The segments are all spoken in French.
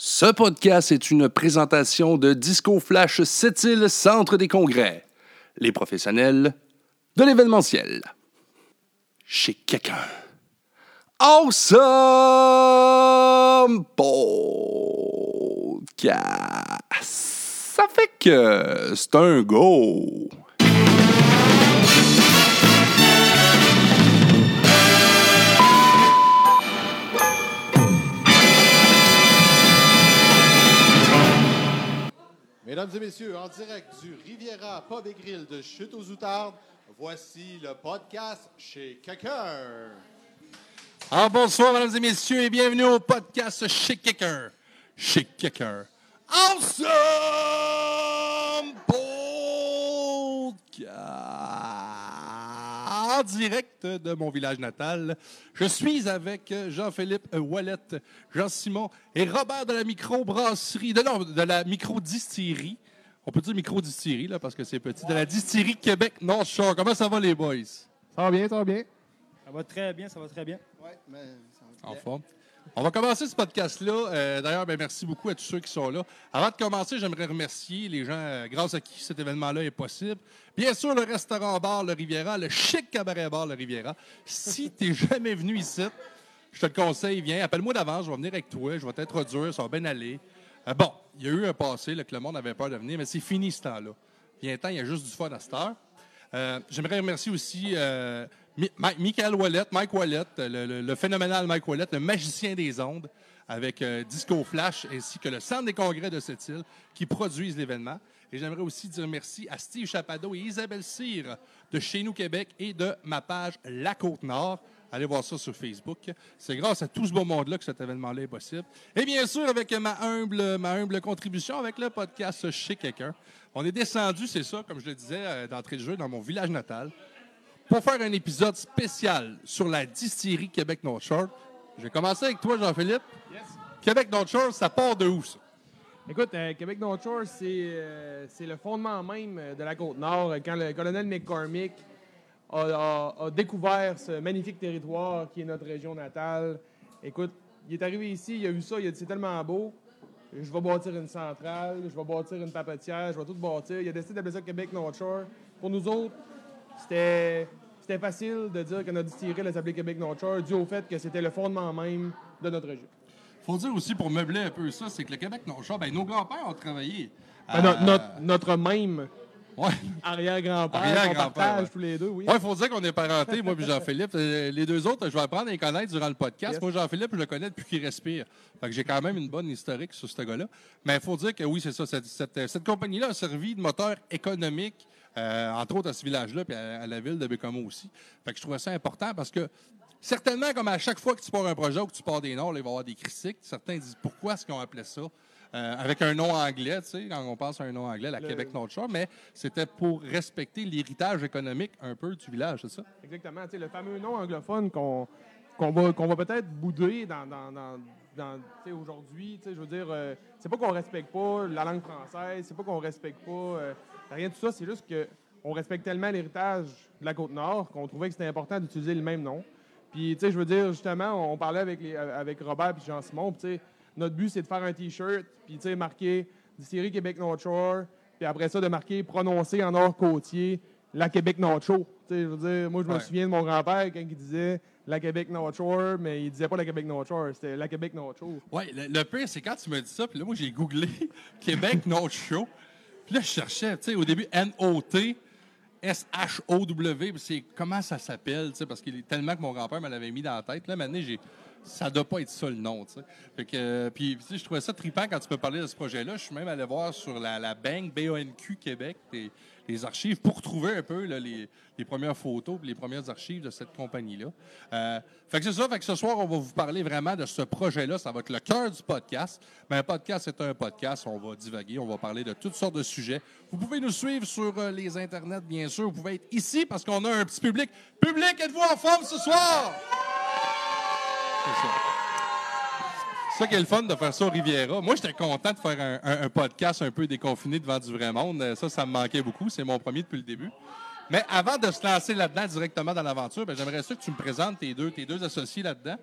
Ce podcast est une présentation de Disco Flash Sept-Îles Centre des Congrès. Les professionnels de l'événementiel. Chez quelqu'un. Awesome Podcast. Ça fait que c'est un go. Mesdames et messieurs, en direct du Riviera Pub et Grill de Chute aux Outardes, voici le podcast chez quelqu'un. Ah, bonsoir, mesdames et messieurs, et bienvenue au podcast Chez quelqu'un. Chez quelqu'un. Awesome Podcast. En direct de mon village natal. Je suis avec Jean-Philippe Wallet, Jean-Simon et Robert de la microbrasserie, de, non, de la microdistillerie. On peut dire microdistillerie, là, parce que c'est petit. De la distillerie Québec North Shore. Comment ça va, les boys? Ça va bien, ça va bien. Ça va très bien, ça va très bien. Ouais, mais ça En forme. On va commencer ce podcast-là. Euh, D'ailleurs, ben, merci beaucoup à tous ceux qui sont là. Avant de commencer, j'aimerais remercier les gens euh, grâce à qui cet événement-là est possible. Bien sûr, le restaurant-bar Le Riviera, le chic cabaret-bar Le Riviera. Si tu n'es jamais venu ici, je te le conseille, viens. Appelle-moi d'avance, je vais venir avec toi, je vais t'introduire, ça va bien aller. Euh, bon, il y a eu un passé là, que le monde avait peur de venir, mais c'est fini ce temps-là. Viens-t'en, il y a juste du fun à cette heure. J'aimerais remercier aussi Michael Wallet, Mike Wallet, le, le- le phénoménal Mike Wallet, le magicien des ondes, avec euh, Disco Flash, ainsi que le Centre des congrès de cette île, qui produisent l'événement. Et j'aimerais aussi dire merci à Steve Chapado et Isabelle Cyr de Chez Nous Québec et de ma page La Côte-Nord. Allez voir ça sur Facebook. C'est grâce à tout ce beau monde-là que cet événement-là est possible. Et bien sûr, avec ma humble, ma humble contribution avec le podcast Chez quelqu'un. On est descendu, c'est ça, comme je le disais euh, d'entrée de jeu, dans mon village natal, pour faire un épisode spécial sur la distillerie Québec North Shore. Je vais commencer avec toi, Jean-Philippe. Québec North Shore, ça part de où, ça? Écoute, euh, Québec North Shore, c'est euh, le fondement même euh, de la Côte-Nord. Quand le colonel McCormick a, a- a découvert ce magnifique territoire qui est notre région natale, écoute, il est arrivé ici, il a vu ça, il a dit c'est tellement beau, je vais bâtir une centrale, je vais bâtir une papetière, je vais tout bâtir. Il a décidé d'appeler ça Québec North Shore. Pour nous autres, c'était c'était facile de dire que notre distillerie allait s'appeler Québec Shore dû au fait que c'était le fondement même de notre région. faut dire aussi, pour meubler un peu ça, c'est que le Québec Shore, ben, nos grands-pères ont travaillé. Ben, no- notre, notre même ouais. arrière-grand-père, Arrière-grand-père, qu'on partage ouais. tous les deux, oui. Il faut dire qu'on est parentés, moi et Jean-Philippe. Euh, Les deux autres, je vais apprendre à les connaître durant le podcast. Yes. Moi, Jean-Philippe, je le connais depuis qu'il respire. Fait que j'ai quand même une bonne historique sur ce gars-là. Mais il faut dire que oui, c'est ça. Cette, cette- cette compagnie-là a servi de moteur économique, euh, entre autres à ce village-là, puis à, à la ville de Bécomo aussi. Fait que je trouvais ça important parce que certainement, comme à chaque fois que tu pars un projet ou que tu pars des noms, là, il va y avoir des critiques. Certains disent pourquoi est-ce qu'ils ont appelé ça? Euh, avec un nom anglais, tu sais, quand on pense à un nom anglais, la Le- Québec North Shore, mais c'était pour respecter l'héritage économique un peu du village, c'est ça? Exactement. Tu sais, le fameux nom anglophone qu'on qu'on va, qu'on va peut-être bouder dans, dans, dans, aujourd'hui. Tu sais, Je veux dire, euh, c'est pas qu'on respecte pas la langue française, c'est pas qu'on respecte pas euh, rien de tout ça, c'est juste qu'on respecte tellement l'héritage de la Côte-Nord qu'on trouvait que c'était important d'utiliser le même nom. Puis, tu sais, je veux dire, justement, on parlait avec, les, avec Robert et Jean-Simon, puis tu sais, notre but, c'est de faire un T-shirt, puis, tu sais, marquer Distillerie Québec North Shore, puis après ça, de marquer prononcé en or côtier la Québec North Shore. Tu sais, je veux dire, moi, je me Ouais. souviens de mon grand-père quand il disait la Québec North Shore, mais il disait pas la Québec North Shore, c'était la Québec North Shore. Oui, le, le pire, c'est quand tu me dis ça, puis là, moi, j'ai googlé Québec North Show. Puis là, je cherchais, tu sais, au début, N-O-T, S-H-O-W, c'est comment ça s'appelle, tu sais, parce qu'il est tellement que mon grand-père me l'avait mis dans la tête. Là, maintenant, j'ai. Ça doit pas être ça le nom, tu sais. Euh, puis, tu je trouvais ça trippant quand tu peux parler de ce projet-là. Je suis même allé voir sur la, la Bank, B-A-N-Q Québec, les, archives pour trouver un peu les, premières photos les premières archives de cette compagnie-là. Euh, fait que c'est ça. Fait que ce soir, on va vous parler vraiment de ce projet-là. Ça va être le cœur du podcast. Mais un podcast, c'est un podcast. On va divaguer. On va parler de toutes sortes de sujets. Vous pouvez nous suivre sur euh, les internets, bien sûr. Vous pouvez être ici parce qu'on a un petit public. Public, êtes-vous en forme ce soir? C'est ça. C'est ça qui est le fun de faire ça au Riviera. Moi, j'étais content de faire un, un- un podcast un peu déconfiné devant du vrai monde. Euh, Ça, ça me manquait beaucoup. C'est mon premier depuis le début. Mais avant de se lancer là-dedans directement dans l'aventure, ben, j'aimerais ça que tu me présentes tes deux, tes deux associés là-dedans.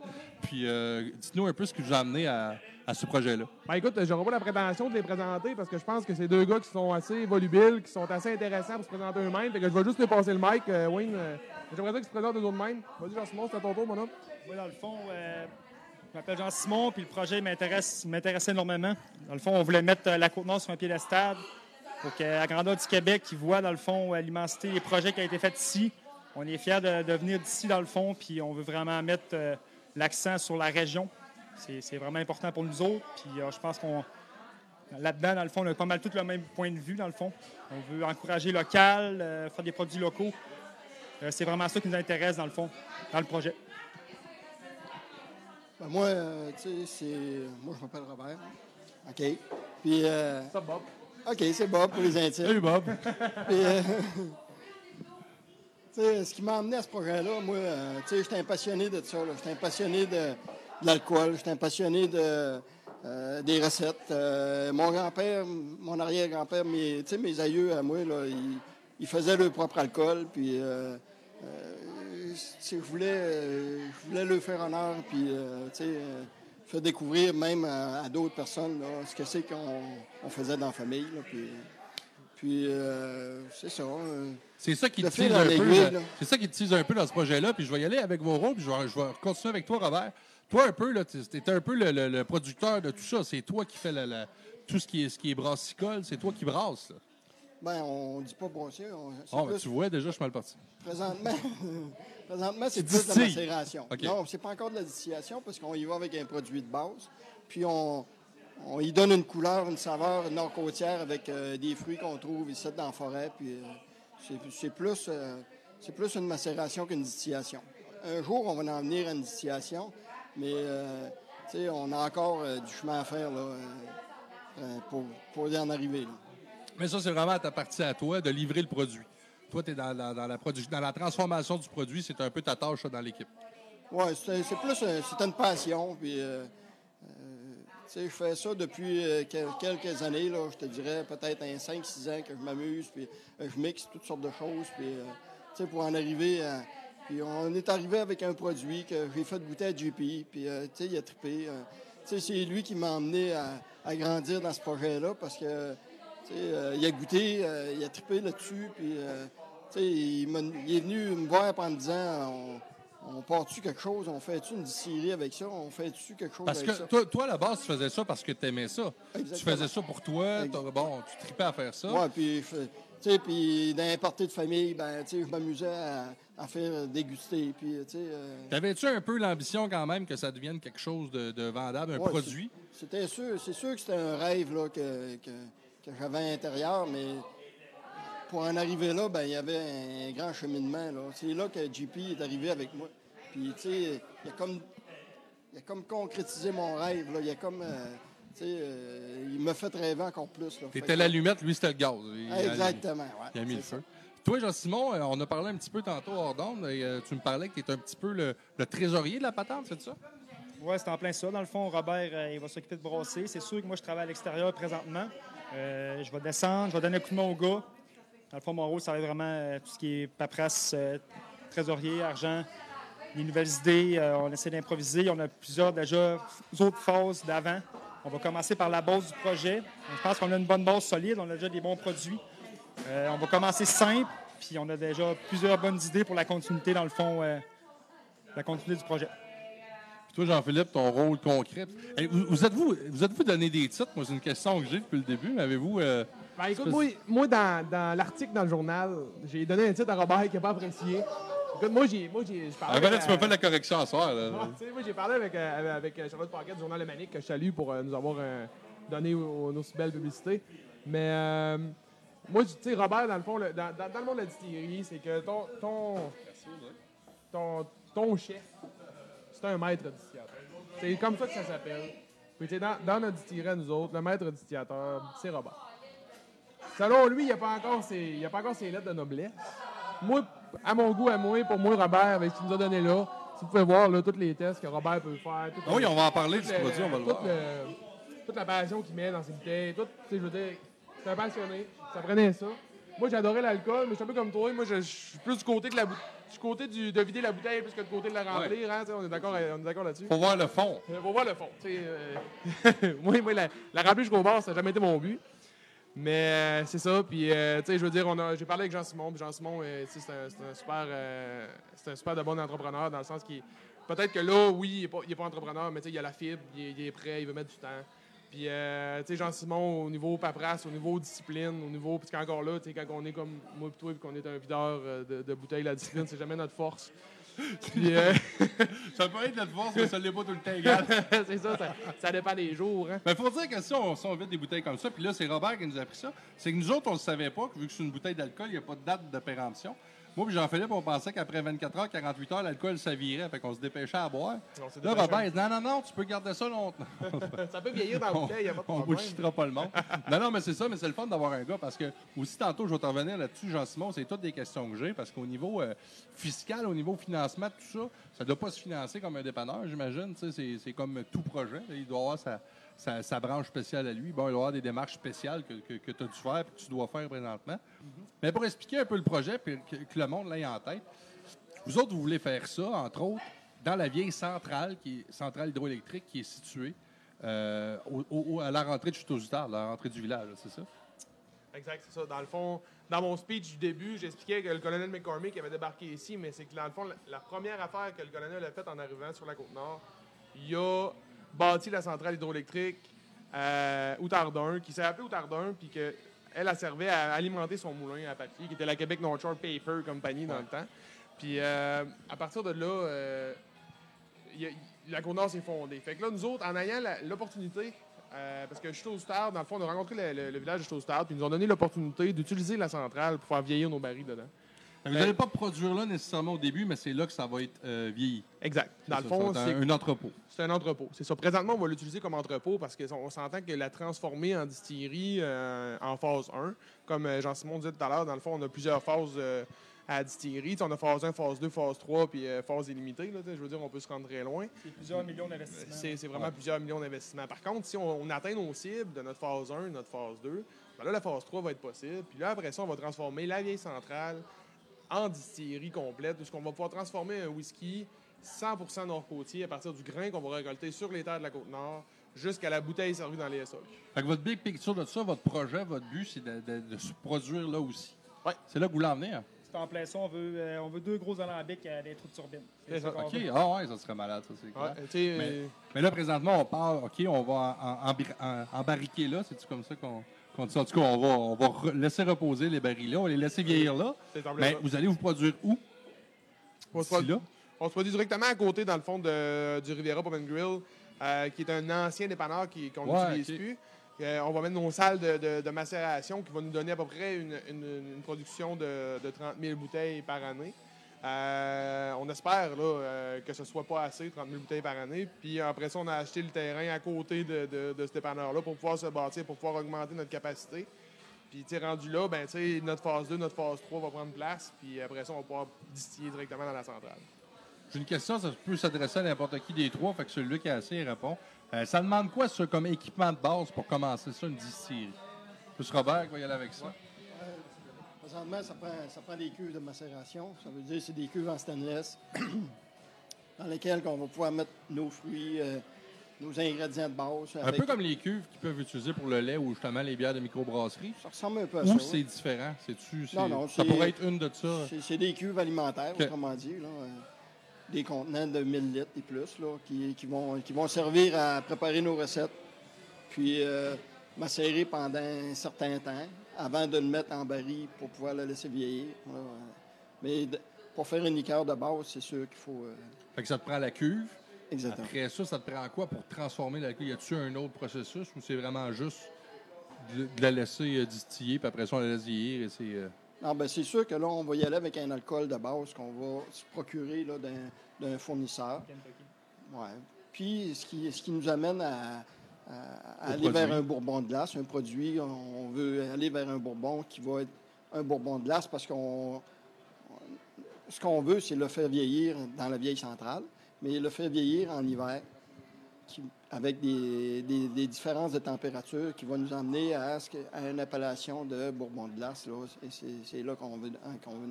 Puis euh, dites-nous un peu ce qui vous a amené à, à ce projet-là. Ben écoute, j'aurais pas la prétention de les présenter parce que je pense que c'est deux gars qui sont assez volubiles, qui sont assez intéressants pour se présenter eux-mêmes. Fait que je vais juste les passer le mic, euh, Wayne. euh, J'aimerais ça qu'ils se présentent eux-mêmes. Vas-y, Jean-Simon, c'est à ton tour, mon homme. Moi, dans le fond, euh, je m'appelle Jean-Simon, puis le projet m'intéresse m'intéressait énormément. Dans le fond, on voulait mettre euh, la Côte-Nord sur un piédestal pour que la grandeur du Québec qui voit, dans le fond, euh, l'immensité des projets qui ont été faits ici. On est fiers de, venir d'ici, dans le fond, puis on veut vraiment mettre euh, l'accent sur la région. C'est vraiment important pour nous autres. Puis je pense qu'on là-dedans, dans le fond, on a pas mal tout le même point de vue, dans le fond. On veut encourager local, faire des produits locaux. C'est vraiment ça qui nous intéresse, dans le fond, dans le projet. Ben, moi, euh, tu sais, c'est. Moi, je m'appelle Robert. OK. Puis, euh, Ça, Bob. OK, c'est Bob pour les intimes. Salut Bob. Puis, euh, tu sais, ce qui m'a amené à ce projet-là, moi, euh, tu sais, j'étais un passionné de ça. J'étais un passionné de, de l'alcool. J'étais un passionné de, euh, des recettes. Euh, mon grand-père, mon arrière-grand-père, mes, mes aïeux à moi, là, ils, ils faisaient leur propre alcool. Puis, euh, je voulais, euh, je voulais leur faire honneur. Puis, euh, euh, faire découvrir même à, à d'autres personnes là, ce que c'est qu'on on faisait dans la famille. là. puis, puis euh, c'est ça. C'est ça qui te en un peu. C'est ça qui te un peu dans ce projet-là. Puis je vais y aller avec vos rôles, puis je vais, je vais continuer avec toi, Robert. Toi, un peu, tu es un peu le, le- le producteur de tout ça. C'est toi qui fais la- la- tout ce qui est, ce qui est brassicole. C'est toi qui brasses. là. ben, on dit pas on- c'est Oh, ben, tu vois, déjà, je suis mal parti. Présentement, présentement c'est plus de la macération. Non, c'est pas encore de la distillation parce qu'on y va avec un produit de base. Puis on, on y donne une couleur, une saveur nord-côtière avec euh, des fruits qu'on trouve ici dans la forêt. Puis euh, c'est- plus, euh, c'est plus une macération qu'une distillation. Un jour, on va en venir à une distillation, mais on a encore du chemin à faire là, pour, pour y en arriver. là. Mais ça, c'est vraiment à ta partie à toi de livrer le produit. Toi, dans, la- dans dans la transformation du produit. C'est un peu ta tâche dans l'équipe. Oui, c'est plus un- c'est une passion. Puis, euh, euh, je fais ça depuis euh, quel- quelques années. Là, je te dirais peut-être un 5-6 ans que je m'amuse. Puis euh, je mixe toutes sortes de choses. Puis, euh, pour en arriver. Puis on est arrivé avec un produit que j'ai fait goûter à JP. Puis, euh, il a trippé. euh, c'est lui qui m'a emmené à, grandir dans ce projet-là parce que, euh, il a goûté, euh, il a trippé là-dessus. Puis, euh, il, est venu me voir en me disant on, on part-tu quelque chose? On fait-tu une distillerie avec ça? On fait-tu quelque chose Parce avec que ça? toi, toi, à la base, tu faisais ça parce que tu aimais ça. Tu faisais ça pour toi. Bon, tu tripais à faire ça. Ouais, puis, puis dans de famille, ben, je m'amusais à, à faire déguster. Puis, euh, T'avais-tu un peu l'ambition quand même que ça devienne quelque chose de, de vendable, un Ouais, produit? C'était sûr, c'est sûr que c'était un rêve là, que, que, que j'avais à l'intérieur, mais pour en arriver là, ben, il y avait un grand cheminement. Là. C'est là que JP est arrivé avec moi. Puis, tu sais, il a comme, il a comme concrétisé mon rêve. Là. Il a comme, euh, tu sais, euh, il m'a fait rêver encore plus. T'étais l'allumette, lui, c'était le gaz. Il Exactement, ouais. Il a mis le feu. Toi, Jean-Simon, euh, on a parlé un petit peu tantôt hors d'onde. et, euh, tu me parlais que tu un petit peu le, le trésorier de la patente, c'est ça? Oui, c'est en plein ça. Dans le fond, Robert, euh, il va s'occuper de brasser. C'est sûr que moi, je travaille à l'extérieur présentement. Euh, je vais descendre, je vais donner un coup de main au gars. Dans le fond, mon rôle, ça va être vraiment euh, tout ce qui est paperasse, euh, trésorier, argent, les nouvelles idées. Euh, on essaie d'improviser. On a plusieurs déjà autres phases d'avant. On va commencer par la base du projet. Je pense qu'on a une bonne base solide. On a déjà des bons produits. On va commencer simple, puis on a déjà plusieurs bonnes idées pour la continuité, dans le fond, la continuité du projet. Puis toi, Jean-Philippe, ton rôle concret. Vous, vous êtes-vous vous êtes-vous donné des titres? Moi, c'est une question que j'ai depuis le début. Avez-vous. Ben, écoute, moi, moi, dans, dans l'article dans le journal, j'ai donné un titre à Robert qui n'a pas apprécié. Écoute, moi, j'ai, moi, j'ai, je Ah, parlais ben là, tu peux euh, faire de la correction à soir. Là. Ouais, tu sais, moi, j'ai parlé avec, euh, avec Charlotte Paquet du Journal Le Manique, que je salue pour euh, nous avoir euh, donné au- nos si belles publicités. Mais euh, moi, tu sais, Robert, dans le fond, le- dans, dans- dans le monde de la distillerie, c'est que ton, ton, ton, ton chef, c'est un maître distillateur. C'est comme ça que ça s'appelle. Puis, tu sais, dans, dans notre distillerie, à nous autres, le maître distillateur, c'est Robert. Selon lui, il n'y a, pas encore ses- il a pas encore ses lettres de noblesse. Moi, à mon goût, à moi, pour moi, Robert, avec ce qu'il nous a donné là, si vous pouvez voir là, tous les tests que Robert peut faire. tout oui, le- on va en parler du produit, on va le voir. toute la passion qu'il met dans ses bouteilles, tout, tu sais, je veux dire, c'est un passionné, ça prenait ça. moi, j'adorais l'alcool, mais je suis un peu comme toi. Moi, je, je suis plus du côté de la du côté du, de vider la bouteille plus que du côté de la remplir. hein, on est d'accord on est d'accord là-dessus. Faut voir le fond. Euh, Faut voir le fond. euh, moi, moi, la, la remplir jusqu'au bord, ça n'a jamais été mon but. Mais euh, c'est ça. Puis, euh, tu sais, je veux dire, j'ai parlé avec Jean-Simon. Puis Jean-Simon, euh, c'est un, un super, un super de bon entrepreneur dans le sens qu'il. Peut-être que là, oui, il n'est pas, entrepreneur, mais il a la fibre, il est, prêt, il veut mettre du temps. Puis, tu sais, Jean-Simon, au niveau paperasse, au niveau discipline, au niveau. Puis, encore là, tu sais, quand on est comme moi et toi, qu'on est un videur de, de bouteilles, la discipline, c'est jamais notre force. Puis, euh, Ça peut être notre force, mais ça l'est pas tout le temps égal. c'est ça, ça, ça dépend des jours. Hein. Mais faut dire que si on, si on vide des bouteilles comme ça, puis là, c'est Robert qui nous a appris ça, c'est que nous autres, on le savait pas, que vu que c'est une bouteille d'alcool, il n'y a pas de date de péremption. Moi puis Jean-Philippe, on pensait qu'après 24 heures, 48 heures, l'alcool s'avirait, fait qu'on se dépêchait à boire. On Là. Robert, il dit non, non, non, tu peux garder ça longtemps. Ça peut vieillir dans la on bouteille, il n'y a pas de on problème. bullshitera pas le monde. non, non, mais c'est ça, mais c'est le fun d'avoir un gars parce que, aussi, tantôt, je vais te revenir là-dessus, Jean-Simon, c'est toutes des questions que j'ai parce qu'au niveau euh, fiscal, au niveau financement, tout ça, ça ne doit pas se financer comme un dépanneur, j'imagine. C'est comme tout projet. Il doit avoir sa, sa- sa branche spéciale à lui. Bon, il doit avoir des démarches spéciales que, que, tu as dû faire et que tu dois faire présentement. Mais pour expliquer un peu le projet puis que, que le monde l'ait en tête, vous autres, vous voulez faire ça, entre autres, dans la vieille centrale, qui est centrale hydroélectrique, qui est située euh, au- au- à la rentrée de Chutozutard, la rentrée du village, c'est ça? Exact, c'est ça. Dans le fond, dans mon speech du début, j'expliquais que le colonel McCormick avait débarqué ici, mais c'est que dans le fond, la, la première affaire que le colonel a faite en arrivant sur la Côte-Nord, il a bâti la centrale hydroélectrique à Outardun, qui s'est appelée Outardun, puis que elle, elle servait à alimenter son moulin à papier, qui était la Québec North Shore Paper Company dans le temps. Puis euh, à partir de là, euh, y a- la Côte-Nord s'est fondée. Fait que là, nous autres, en ayant l'opportunité, euh, parce que Chutostard, dans le fond, on a rencontré le, le- le village de Chutostard, puis ils nous ont donné l'opportunité d'utiliser la centrale pour faire vieillir nos barils dedans. Vous n'allez pas produire là nécessairement au début, mais c'est là que ça va être euh, vieilli. Exact. Dans C'est le fond, c'est un, un entrepôt. c'est un entrepôt. C'est ça. Présentement, on va l'utiliser comme entrepôt parce qu'on s'entend que la transformer en distillerie euh, en phase 1, comme euh, Jean-Simon disait tout à l'heure, dans le fond, on a plusieurs phases euh, à distillerie. On a phase 1, phase 2, phase 3, puis euh, phase illimitée. Là, je veux dire, on peut se rendre très loin. C'est plusieurs millions d'investissements. C'est vraiment plusieurs millions d'investissements. Par contre, si on, on atteint nos cibles de notre phase 1, notre phase 2, ben là, la phase 3 va être possible. Puis là, après ça, on va transformer la vieille centrale en distillerie complète, où on va pouvoir transformer un whisky 100% nord-côtier à partir du grain qu'on va récolter sur les terres de la Côte-Nord jusqu'à la bouteille servie dans les SOC. Fait que votre big picture de ça, votre projet, votre but, c'est de, de- de se produire là aussi. Ouais. C'est là que vous voulez en venir? C'est en plein ça. On veut, euh, on veut deux gros alambics à des trous de turbine. C'est ça. qu'on OK. Ah ouais, ça serait malade, ça, c'est clair. Ouais, Mais- euh, Mais là, présentement, on part, OK, on va en, en, embri- en- embarriquer là. C'est-tu comme ça qu'on qu'on? En tout cas, on va, on va re- laisser reposer les barils là. On va les laisser vieillir là. Mais vous allez vous produire où? On se d'ici produ- là? On se produit directement à côté, dans le fond, de- du Riviera Pub and Grill, euh, qui est un ancien dépanneur qui- qu'on Ouais, n'utilise plus. Euh, on va mettre nos salles de, de- de macération qui vont nous donner à peu près une, une- une production de, de 30 000 bouteilles par année. Euh, on espère là, euh, que ce soit pas assez, 30 000 bouteilles par année. Puis après ça, on a acheté le terrain à côté de, ce dépanneur-là pour pouvoir se bâtir, pour pouvoir augmenter notre capacité. Puis, rendu là, ben, notre phase 2, notre phase 3 va prendre place. Puis après ça, on va pouvoir distiller directement dans la centrale. J'ai une question, ça peut s'adresser à n'importe qui des trois, fait que celui qui a assez répond. Euh, ça demande quoi, ça, comme équipement de base pour commencer ça, une distillerie? Plus Robert qui va y aller avec ça. Présentement, ça prend, ça prend des cuves de macération. Ça veut dire que c'est des cuves en stainless dans lesquelles on va pouvoir mettre nos fruits, euh, nos ingrédients de base. Un avec- peu comme les cuves qu'ils peuvent utiliser pour le lait ou justement les bières de microbrasserie. Ça ressemble un peu à Ou ça. c'est différent? C'est-tu, c'est- Non, non, ça pourrait être une de ça. C'est des cuves alimentaires, autrement dit. là, euh, des contenants de 1000 litres et plus là, qui, qui vont, qui vont servir à préparer nos recettes. Puis euh, macérer pendant un certain temps avant de le mettre en baril pour pouvoir le laisser vieillir. là. Mais pour faire une liqueur de base, c'est sûr qu'il faut. euh, Fait que ça te prend la cuve. exactement. Après ça, ça te prend quoi pour transformer la cuve? Y a-tu un autre processus ou c'est vraiment juste de, de la laisser euh, distiller, puis après ça, on la laisse vieillir et c'est... euh, Non, ben, c'est sûr que là, on va y aller avec un alcool de base qu'on va se procurer d'un fournisseur. Ouais. Puis, ce qui, ce qui nous amène à, à- à Au aller vers un bourbon de glace, un produit, on veut aller vers un bourbon qui va être un bourbon de glace parce qu'on. Ce qu'on veut, c'est le faire vieillir dans la vieille centrale, mais le faire vieillir en hiver qui- avec des, des- des différences de température qui vont nous emmener à, à une appellation de bourbon de glace. Là. Et c'est, là qu'on veut, hein, qu'on veut.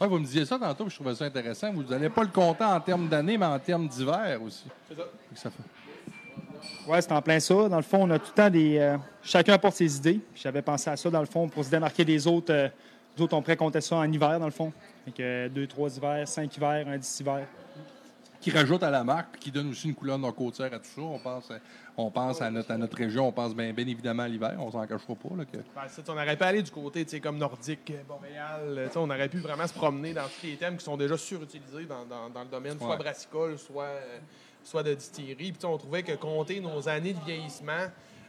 Ouais, vous me disiez ça tantôt, je trouvais ça intéressant. Vous n'allez pas le compter en termes d'année, mais en termes d'hiver aussi. C'est ça. Ça fait- Oui, c'est en plein ça. Dans le fond, on a tout le temps des. euh, chacun apporte ses idées. J'avais pensé à ça, dans le fond, pour se démarquer des autres. euh, les autres, on pourrait compter ça en hiver, dans le fond. Fait que euh, deux, trois hivers, cinq hivers, un dix hivers. Qui rajoute à la marque, puis qui donne aussi une couleur non côtière à tout ça. On pense, à- on pense à, notre, à notre région, on pense bien, bien évidemment à l'hiver. On s'en cachera pas. Là, que... Ben, on aurait pu aller du côté, tu sais, comme nordique, euh, Boréal. euh, on aurait pu vraiment se promener dans tous les thèmes qui sont déjà surutilisés dans, dans- dans le domaine, soit Ouais. brassicole, soit, euh, soit de distillerie. Puis, on trouvait que compter nos années de vieillissement,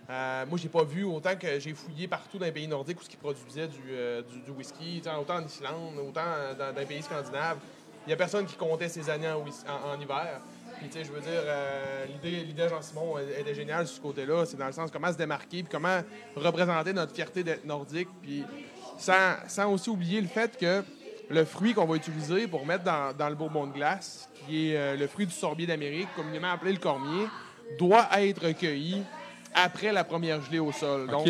euh, moi, j'ai pas vu autant que j'ai fouillé partout dans les pays nordiques où ce qui produisaient du, euh, du, du whisky, autant en Islande, autant dans, les pays scandinaves. Il y a personne qui comptait ses années en, hiver. Puis, tu sais, je veux dire, euh, l'idée, de Jean-Simon était géniale sur ce côté-là. C'est dans le sens comment se démarquer, puis comment représenter notre fierté d'être nordique, puis sans, sans aussi oublier le fait que le fruit qu'on va utiliser pour mettre dans, dans le bourbon de glace, qui est euh, le fruit du sorbier d'Amérique, communément appelé le cormier, doit être recueilli après la première gelée au sol. Donc,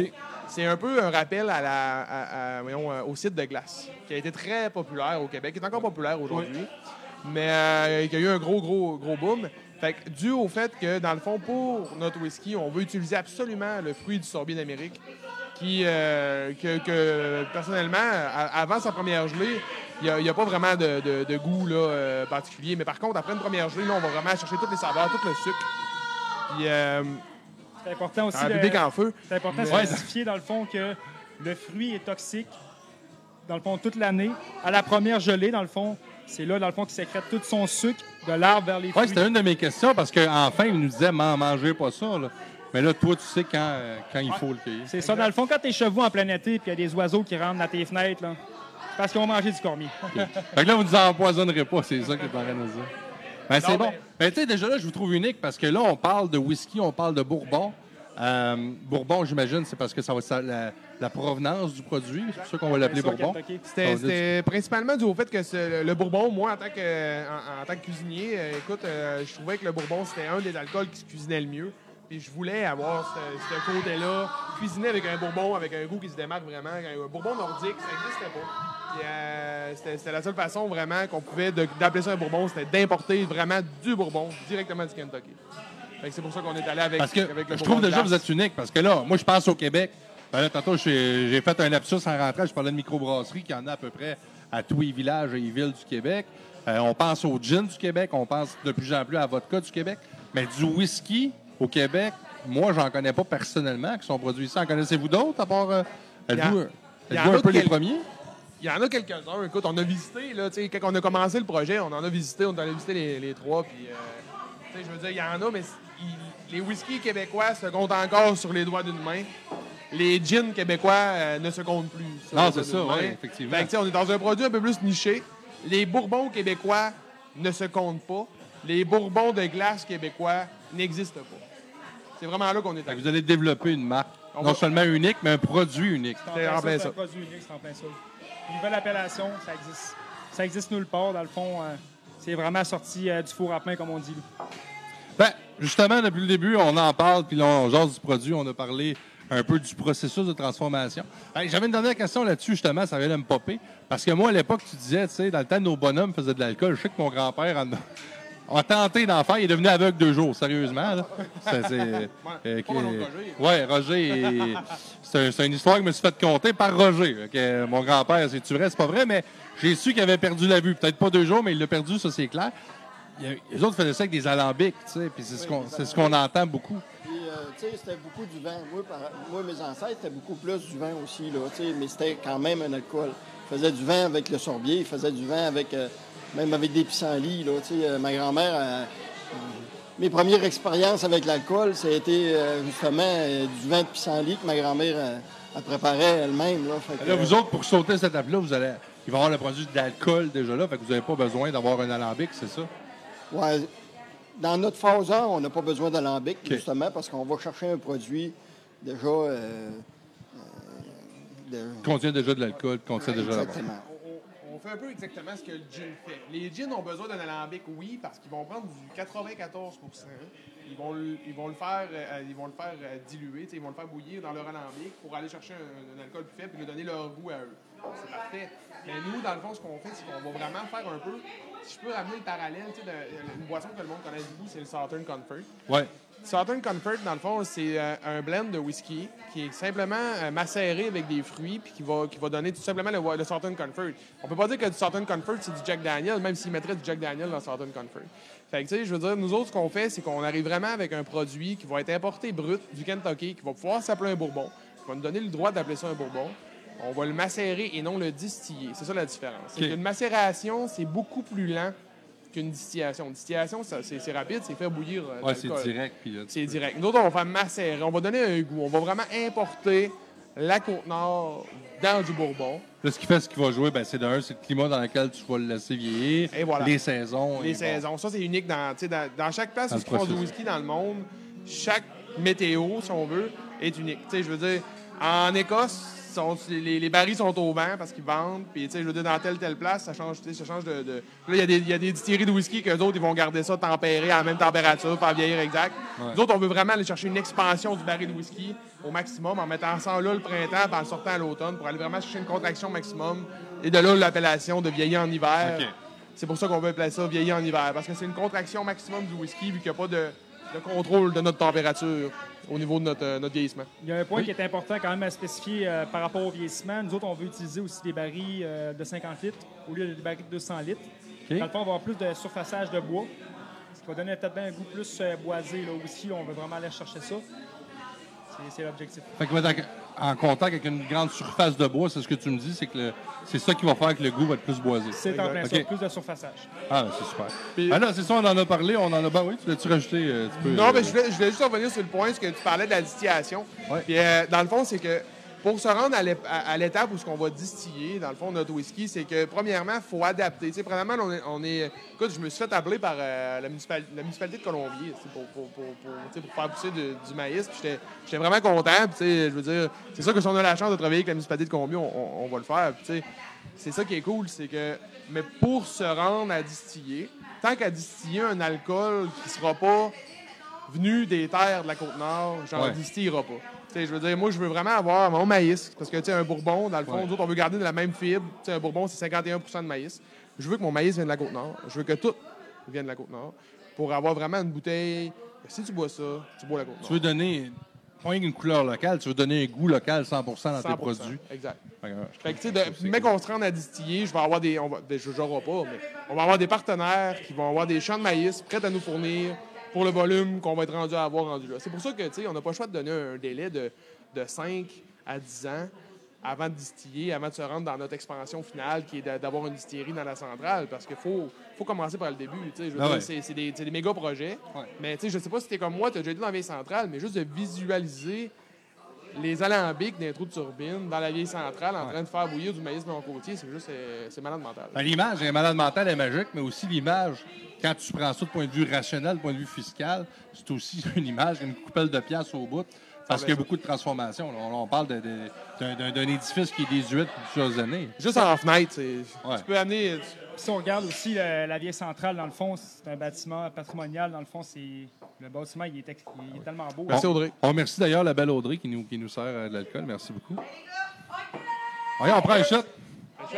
c'est un peu un rappel à la, à- à- voyons, euh, au site de glace, qui a été très populaire au Québec, qui est encore populaire aujourd'hui, mais euh, qui a eu un gros, gros, gros boom. Fait que, dû au fait que, dans le fond, pour notre whisky, on veut utiliser absolument le fruit du sorbier d'Amérique, qui, euh, que, que, personnellement, avant sa première gelée, il n'y a, pas vraiment de, de- de goût là, euh, particulier. Mais par contre, après une première gelée, là, on va vraiment chercher toutes les saveurs, tout le sucre. Puis, euh, C'est important aussi. un feu. C'est important de spécifier, dans le fond, que le fruit est toxique, dans le fond, toute l'année. À la première gelée, dans le fond, c'est là, dans le fond, qu'il sécrète tout son sucre de l'arbre vers les Oui, fruits. c'était une de mes questions parce qu'enfin, il nous disait Man, mangez pas ça. Là. Mais là, toi, tu sais quand, euh, quand il faut le cueillir. C'est ça, dans le fond, quand t'es chevaux en plein été puis il y a des oiseaux qui rentrent dans tes fenêtres, là, parce qu'ils ont mangé du cormier. Fait que là, vous ne nous empoisonnerez pas, c'est ça que tu en train de dire. Ben, c'est bon. mais- Ben, tu sais, déjà là, je vous trouve unique parce que là, on parle de whisky, on parle de bourbon. Euh, bourbon, j'imagine, c'est parce que ça va être la, la provenance du produit. C'est pour ça qu'on va l'appeler bourbon. C'était principalement dû au fait que le, le bourbon, moi, en tant que, en, en tant que cuisinier, euh, écoute, euh, je trouvais que le bourbon, c'était un des alcools qui se cuisinait le mieux. Puis je voulais avoir ce, ce côté-là, cuisiner avec un bourbon, avec un goût qui se démarque vraiment. Un bourbon nordique, ça n'existait pas. Euh, c'était la seule façon vraiment qu'on pouvait d'appeler ça un bourbon, c'était d'importer vraiment du bourbon directement du Kentucky. C'est pour ça qu'on est allé avec, Parce que avec le je trouve déjà que vous êtes unique. Parce que là, moi, je pense au Québec. Ben là, tantôt, j'ai fait un lapsus en rentrant. Je parlais de microbrasserie qui en a à peu près à tous les villages et les villes du Québec. Euh, on pense au gin du Québec. On pense de plus en plus à la vodka du Québec. Mais du whisky au Québec, moi, j'en connais pas personnellement qui sont produits ici. En connaissez-vous d'autres à part. euh, Êtes-vous un peu les premiers? Il y en a quelques-uns. Écoute, on a visité, là, quand on a commencé le projet, on en a visité, on en a visité les, les trois. Puis, euh, je veux dire, il y en a, mais il- les whiskies québécois se comptent encore sur les doigts d'une main. Les gins québécois euh, ne se comptent plus. sur Non, c'est ça, main. effectivement. Fait que, on est dans un produit un peu plus niché. Les bourbons québécois ne se comptent pas. Les bourbons de glace québécois n'existent pas. C'est vraiment là qu'on est vous allez développer une marque. On non va- seulement unique, mais un produit unique. C'est en plein ça, un produit unique, c'est en plein ça. Une nouvelle appellation, ça existe. Ça existe nulle part, dans le fond. euh, c'est vraiment sorti euh, du four à pain, comme on dit. Ben, justement, depuis le début, on en parle, puis là, on jase du produit, on a parlé un peu du processus de transformation. Ben, J'avais une dernière question là-dessus, justement, ça vient de me popper. Parce que moi, à l'époque, tu disais, tu sais, dans le temps, nos bonhommes faisaient de l'alcool. Je sais que mon grand-père en a, a tenté d'en faire. Il est devenu aveugle deux jours, sérieusement. là. C'est, c'est- euh, oncle Roger. Ouais, c'est, un- c'est une histoire que je me suis fait conter par Roger. Que, euh, mon grand-père, c'est vrai, c'est pas vrai, mais j'ai su qu'il avait perdu la vue. Peut-être pas deux jours, mais il l'a perdu, ça, c'est clair. Il y a- Les autres faisaient ça avec des alambics, tu sais, puis c'est ce qu'on c'est ce qu'on entend beaucoup. Puis, euh, tu sais, c'était beaucoup du vin. Moi, par- moi, mes ancêtres, c'était beaucoup plus du vin aussi, là, tu sais, mais c'était quand même un alcool. Ils faisaient du vin avec le sorbier, ils faisaient du vin avec, euh, même avec des pissenlits, là, tu sais. euh, ma grand-mère, euh, euh, mes premières expériences avec l'alcool, ça a été justement du vin de pissenlit que ma grand-mère elle préparait elle-même, là. Fait que, Là, vous autres, pour sauter cette étape-là, vous allez, il va y avoir le produit d'alcool déjà là, fait que vous n'avez pas besoin d'avoir un alambic, c'est ça? Ouais, dans notre phase 1, on n'a pas besoin d'alambic, justement, parce qu'on va chercher un produit déjà. euh, euh, de- Contient déjà de l'alcool, contient déjà Exactement. Fait un peu exactement ce que le gin fait. Les gins ont besoin d'un alambic, oui, parce qu'ils vont prendre du 94 ils vont, le, ils vont le faire, euh, ils vont le faire euh, diluer, ils vont le faire bouillir dans leur alambic pour aller chercher un, alcool plus faible et lui donner leur goût à eux. C'est parfait. Mais nous, dans le fond, ce qu'on fait, c'est qu'on va vraiment faire un peu. Si je peux ramener le parallèle, une boisson que le monde connaît beaucoup, c'est le Southern Comfort. Ouais. Southern Comfort, dans le fond, c'est euh, un blend de whisky qui est simplement macéré avec des fruits puis qui va, qui va donner tout simplement le, le Southern Comfort. On peut pas dire que du Southern Comfort, c'est du Jack Daniel, même s'ils mettraient du Jack Daniel dans Southern Comfort. Fait que, tu sais, je veux dire, nous autres, ce qu'on fait, c'est qu'on arrive vraiment avec un produit qui va être importé brut du Kentucky, qui va pouvoir s'appeler un bourbon, qui va nous donner le droit d'appeler ça un bourbon. On va le macérer et non le distiller. C'est ça la différence. Une macération, c'est beaucoup plus lent qu'une distillation. Une distillation, c'est rapide, c'est faire bouillir. Euh, oui, c'est direct. C'est direct. Nous autres, on va faire macérer. On va donner un goût. On va vraiment importer la Côte-Nord dans du Bourbon. Là, ce qui fait ce qui va jouer, ben, c'est d'un, c'est le climat dans lequel tu vas le laisser vieillir. Et voilà. Les saisons. Les saisons. Ça, c'est unique dans, dans, dans, chaque place où tu prends du whisky dans le monde. Chaque météo, si on veut, est unique. je veux dire, en Écosse, les, les, barils sont au vent parce qu'ils vendent. Puis, tu sais, je veux dire, dans telle, telle place, ça change, ça change de. Là, il y, a des, y a des distilleries de whisky qu'eux autres, ils vont garder ça tempéré à la même température, faire vieillir exact. Nous autres, on veut vraiment aller chercher une expansion du baril de whisky au maximum en mettant ça là le printemps en sortant à l'automne pour aller vraiment chercher une contraction maximum. Et de là, l'appellation de vieillir en hiver. C'est pour ça qu'on veut appeler ça vieillir en hiver. Parce que c'est une contraction maximum du whisky vu qu'il n'y a pas de, de contrôle de notre température au niveau de notre, euh, notre, vieillissement. Il y a un point qui est important quand même à spécifier euh, par rapport au vieillissement. Nous autres, on veut utiliser aussi des barils euh, de 50 litres au lieu des barils de 200 litres. Dans le fond, on va avoir plus de surfaçage de bois, ce qui va donner peut-être un goût plus boisé. Là, aussi, on veut vraiment aller chercher ça. C'est l'objectif. En contact avec une grande surface de bois, c'est ce que tu me dis, c'est que c'est ça qui va faire que le goût va être plus boisé. C'est en plein plus de surfaçage. Ah, c'est super. ah là, c'est ça, on en a parlé, on en a. Ben oui, tu l'as-tu rajouté? Euh, non, mais je voulais, je voulais, juste revenir sur le point, ce que tu parlais de la distillation. Puis, euh, dans le fond, c'est que pour se rendre à l'étape où ce qu'on va distiller, dans le fond, notre whisky, c'est que, premièrement, il faut adapter. premièrement, on est, Écoute, je me suis fait appeler par euh, la, municipalité de Colombier pour, pour, pour, pour, faire pousser du maïs. J'étais vraiment content. je veux dire, c'est sûr que si on a la chance de travailler avec la municipalité de Colombie, on, va le faire. C'est ça qui est cool, c'est que... Mais pour se rendre à distiller, tant qu'à distiller un alcool qui sera pas venu des terres de la Côte-Nord, j'en ouais. distillera pas je veux dire, moi, je veux vraiment avoir mon maïs. Parce que, tu sais, un bourbon, dans le fond, nous autres, on veut garder de la même fibre. Tu un bourbon, c'est 51% de maïs. Je veux que mon maïs vienne de la Côte-Nord. Je veux que tout vienne de la Côte-Nord. Pour avoir vraiment une bouteille. Si tu bois ça, tu bois la Côte-Nord. Tu veux donner pas une couleur locale, tu veux donner un goût local 100% dans tes produits. Exact. Fait que, tu sais, mais qu'on se rende à distiller, je vais avoir des. On va, ben, je n'aurai pas, mais on va avoir des partenaires qui vont avoir des champs de maïs prêts à nous fournir pour le volume qu'on va être rendu à avoir rendu là. C'est pour ça que, tu sais, on n'a pas le choix de donner un délai de, de 5 à 10 ans avant de distiller, avant de se rendre dans notre expansion finale, qui est d'avoir une distillerie dans la centrale, parce qu'il faut, faut commencer par le début. Ah c'est des, des, méga projets. Mais je ne sais pas si tu es comme moi, tu as déjà été dans la vieille centrale, mais juste de visualiser les alambics d'un trou de turbine dans la vieille centrale en train de faire bouillir du maïs non côtier, c'est juste c'est malade mental. Ben, l'image est malade mental est magique, mais aussi l'image quand tu prends ça du point de vue rationnel, du point de vue fiscal, c'est aussi une image, une coupelle de pièces au bout. Parce qu'il y a beaucoup de transformations. On, parle d'un édifice qui est désuet depuis plusieurs années. Juste en fenêtre, tu peux amener. Si on regarde aussi la, vieille centrale, dans le fond, c'est un bâtiment patrimonial. Dans le fond, c'est le bâtiment il est, tellement beau. Merci Audrey. On remercie d'ailleurs la belle Audrey qui nous, qui nous sert euh, de l'alcool. Merci beaucoup. Regarde, on prend un shot. Un shot.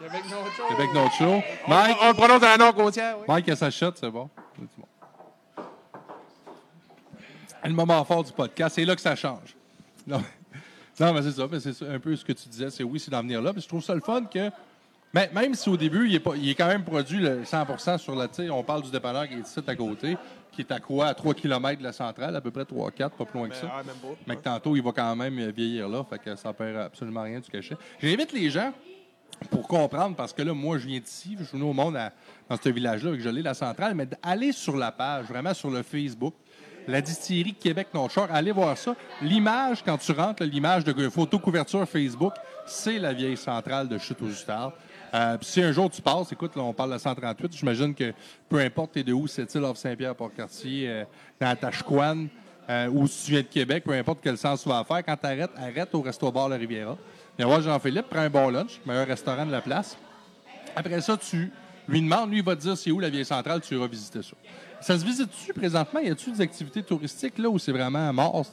Québec No Show. Québec No Show. Mike. On, le prononce à la. Oui. Mike a sa shot, c'est bon. Le moment fort du podcast, c'est là que ça change. Non, non mais c'est ça. C'est un peu ce que tu disais. C'est oui, c'est d'en venir là. Mais je trouve ça le fun que. Mais même si au début, il est, pas, il est quand même produit le 100% sur la. On parle du dépanneur qui est ici à côté, qui est à quoi À 3 km de la centrale, à peu près 3-4, pas plus loin que ça. Mais tantôt, il va quand même vieillir là. Fait que ça perd absolument rien du cachet. J'invite les gens pour comprendre, parce que là, moi, je viens d'ici, je suis venu au monde dans ce village-là, avec je l'ai, la centrale, mais d'aller sur la page, vraiment sur le Facebook, la distillerie Québec Nonchard, allez voir ça. L'image, quand tu rentres, l'image de photo couverture Facebook, c'est la vieille centrale de Chute aux euh, si un jour tu passes, écoute, là, on parle de la 138, j'imagine que peu importe t'es de où, c'est-il off Saint-Pierre, Port-Cartier, euh, dans Tachouane, euh, ou si tu viens de Québec, peu importe quel sens tu vas faire, quand tu arrêtes, arrête au Resto Bar La Riviera. viens voir Jean-Philippe, prends un bon lunch, meilleur restaurant de la place. Après ça, tu lui demandes, lui, il va te dire c'est où la vieille centrale, tu iras visiter ça. Ça se visite-tu présentement? Y a-tu des activités touristiques là où c'est vraiment mort?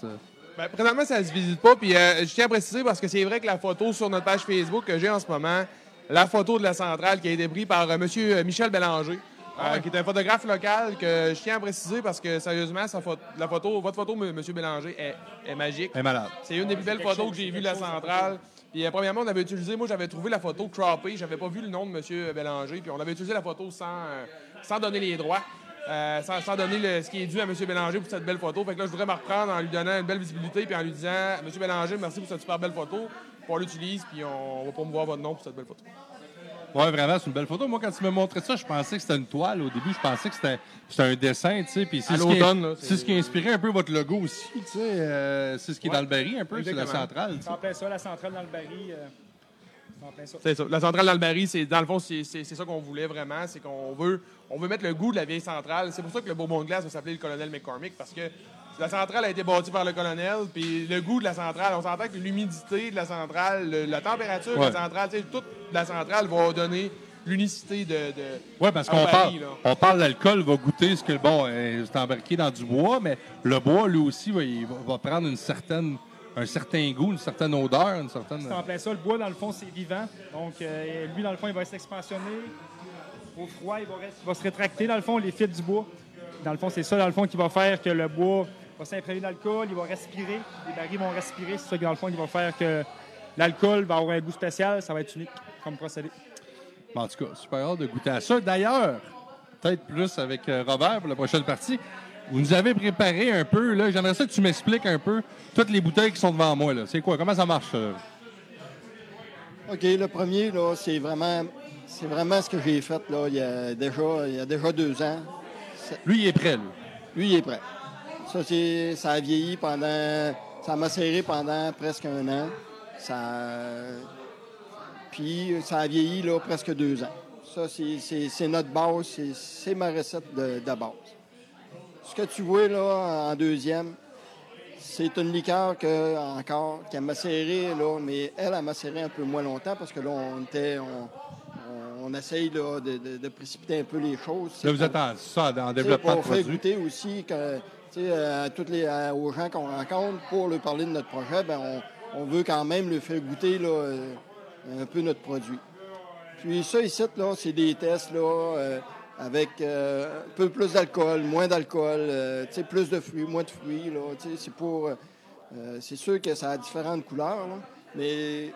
Ben, présentement, ça se visite pas. Puis euh, je tiens à préciser parce que c'est vrai que la photo sur notre page Facebook que j'ai en ce moment, la photo de la centrale qui a été prise par M. Michel Bélanger, euh, qui est un photographe local que je tiens à préciser parce que sérieusement, sa photo, la photo, votre photo, M. Bélanger, est, est magique. Elle est malade. C'est une des plus belles photos que j'ai vues de la centrale. Puis euh, premièrement, on avait utilisé, moi j'avais trouvé la photo croppée, j'avais pas vu le nom de M. Bélanger, puis on avait utilisé la photo sans, euh, sans donner les droits. Euh, sans, sans donner le- ce qui est dû à M. Bélanger pour cette belle photo. Fait que là, je voudrais me reprendre en lui donnant une belle visibilité puis en lui disant M. Bélanger, merci pour cette super belle photo. On l'utilise, puis on, on va pas me voir votre nom pour cette belle photo. Oui, vraiment, c'est une belle photo. Moi, quand tu m'as montré ça, je pensais que c'était une toile. Au début, je pensais que c'était un dessin, tu sais. Puis c'est ce qui- ce a inspiré un peu votre logo aussi, tu sais. euh, c'est ce qui est dans le baril un peu, c'est la centrale. C'est en plein ça, la centrale dans le baril. euh, c'est ça. La centrale d'Albary, c'est dans le fond, c'est c'est- c'est ça qu'on voulait vraiment. C'est qu'on veut, on veut mettre le goût de la vieille centrale. C'est pour ça que le Bourbon de glace va s'appeler le colonel McCormick, parce que la centrale a été bâtie par le colonel, puis le goût de la centrale, on s'entend que l'humidité de la centrale, le- la température de la centrale, toute la centrale va donner l'unicité de, de- Oui, parce qu'on parle, là. on parle l'alcool va goûter ce que bon, euh, c'est embarqué dans du bois, mais le bois, lui aussi, va, il va, va prendre une certaine, un certain goût, une certaine odeur, une certaine. C'est en plein ça. Le bois, dans le fond, c'est vivant. Donc, euh, lui, dans le fond, il va s'expansionner. Au froid, il va, rest- il va se rétracter, dans le fond, les fils du bois. Dans le fond, c'est ça, dans le fond, qui va faire que le bois va s'imprégner d'alcool, il va respirer. Les barils vont respirer. C'est ça, qui, dans le fond, qui va faire que l'alcool va avoir un goût spécial. Ça va être unique comme procédé. En tout cas, super hâte de goûter à ça. D'ailleurs, peut-être plus avec euh, Robert pour la prochaine partie. Vous nous avez préparé un peu, là. J'aimerais ça que tu m'expliques un peu toutes les bouteilles qui sont devant moi, là. C'est quoi? Comment ça marche, ça? OK, le premier, là, c'est vraiment, c'est vraiment ce que j'ai fait là, il, y a déjà, il y a déjà deux ans. Lui, il est prêt, lui. Lui, il est prêt. Ça, c'est, ça a vieilli pendant. Ça m'a serré pendant presque un an. Ça, puis ça a vieilli là, presque deux ans. Ça, c'est, c'est- c'est notre base, c'est, c'est ma recette de, de base. Ce que tu vois là en deuxième, c'est une liqueur que, encore, qui a macéré, là, mais elle a macéré un peu moins longtemps parce que là, on était. On, essaye là, de, de- de précipiter un peu les choses. Là, vous C'est êtes en, ça, en développement de goûter aussi que, sais, à toutes les, à- aux gens qu'on rencontre pour leur parler de notre projet, on, on veut quand même leur faire goûter là, euh, un peu notre produit. Puis ça ici, là, c'est des tests là, euh, avec euh, un peu plus d'alcool, moins d'alcool, euh, plus de fruits, moins de fruits. C'est pour. euh, c'est sûr que ça a différentes couleurs, là, mais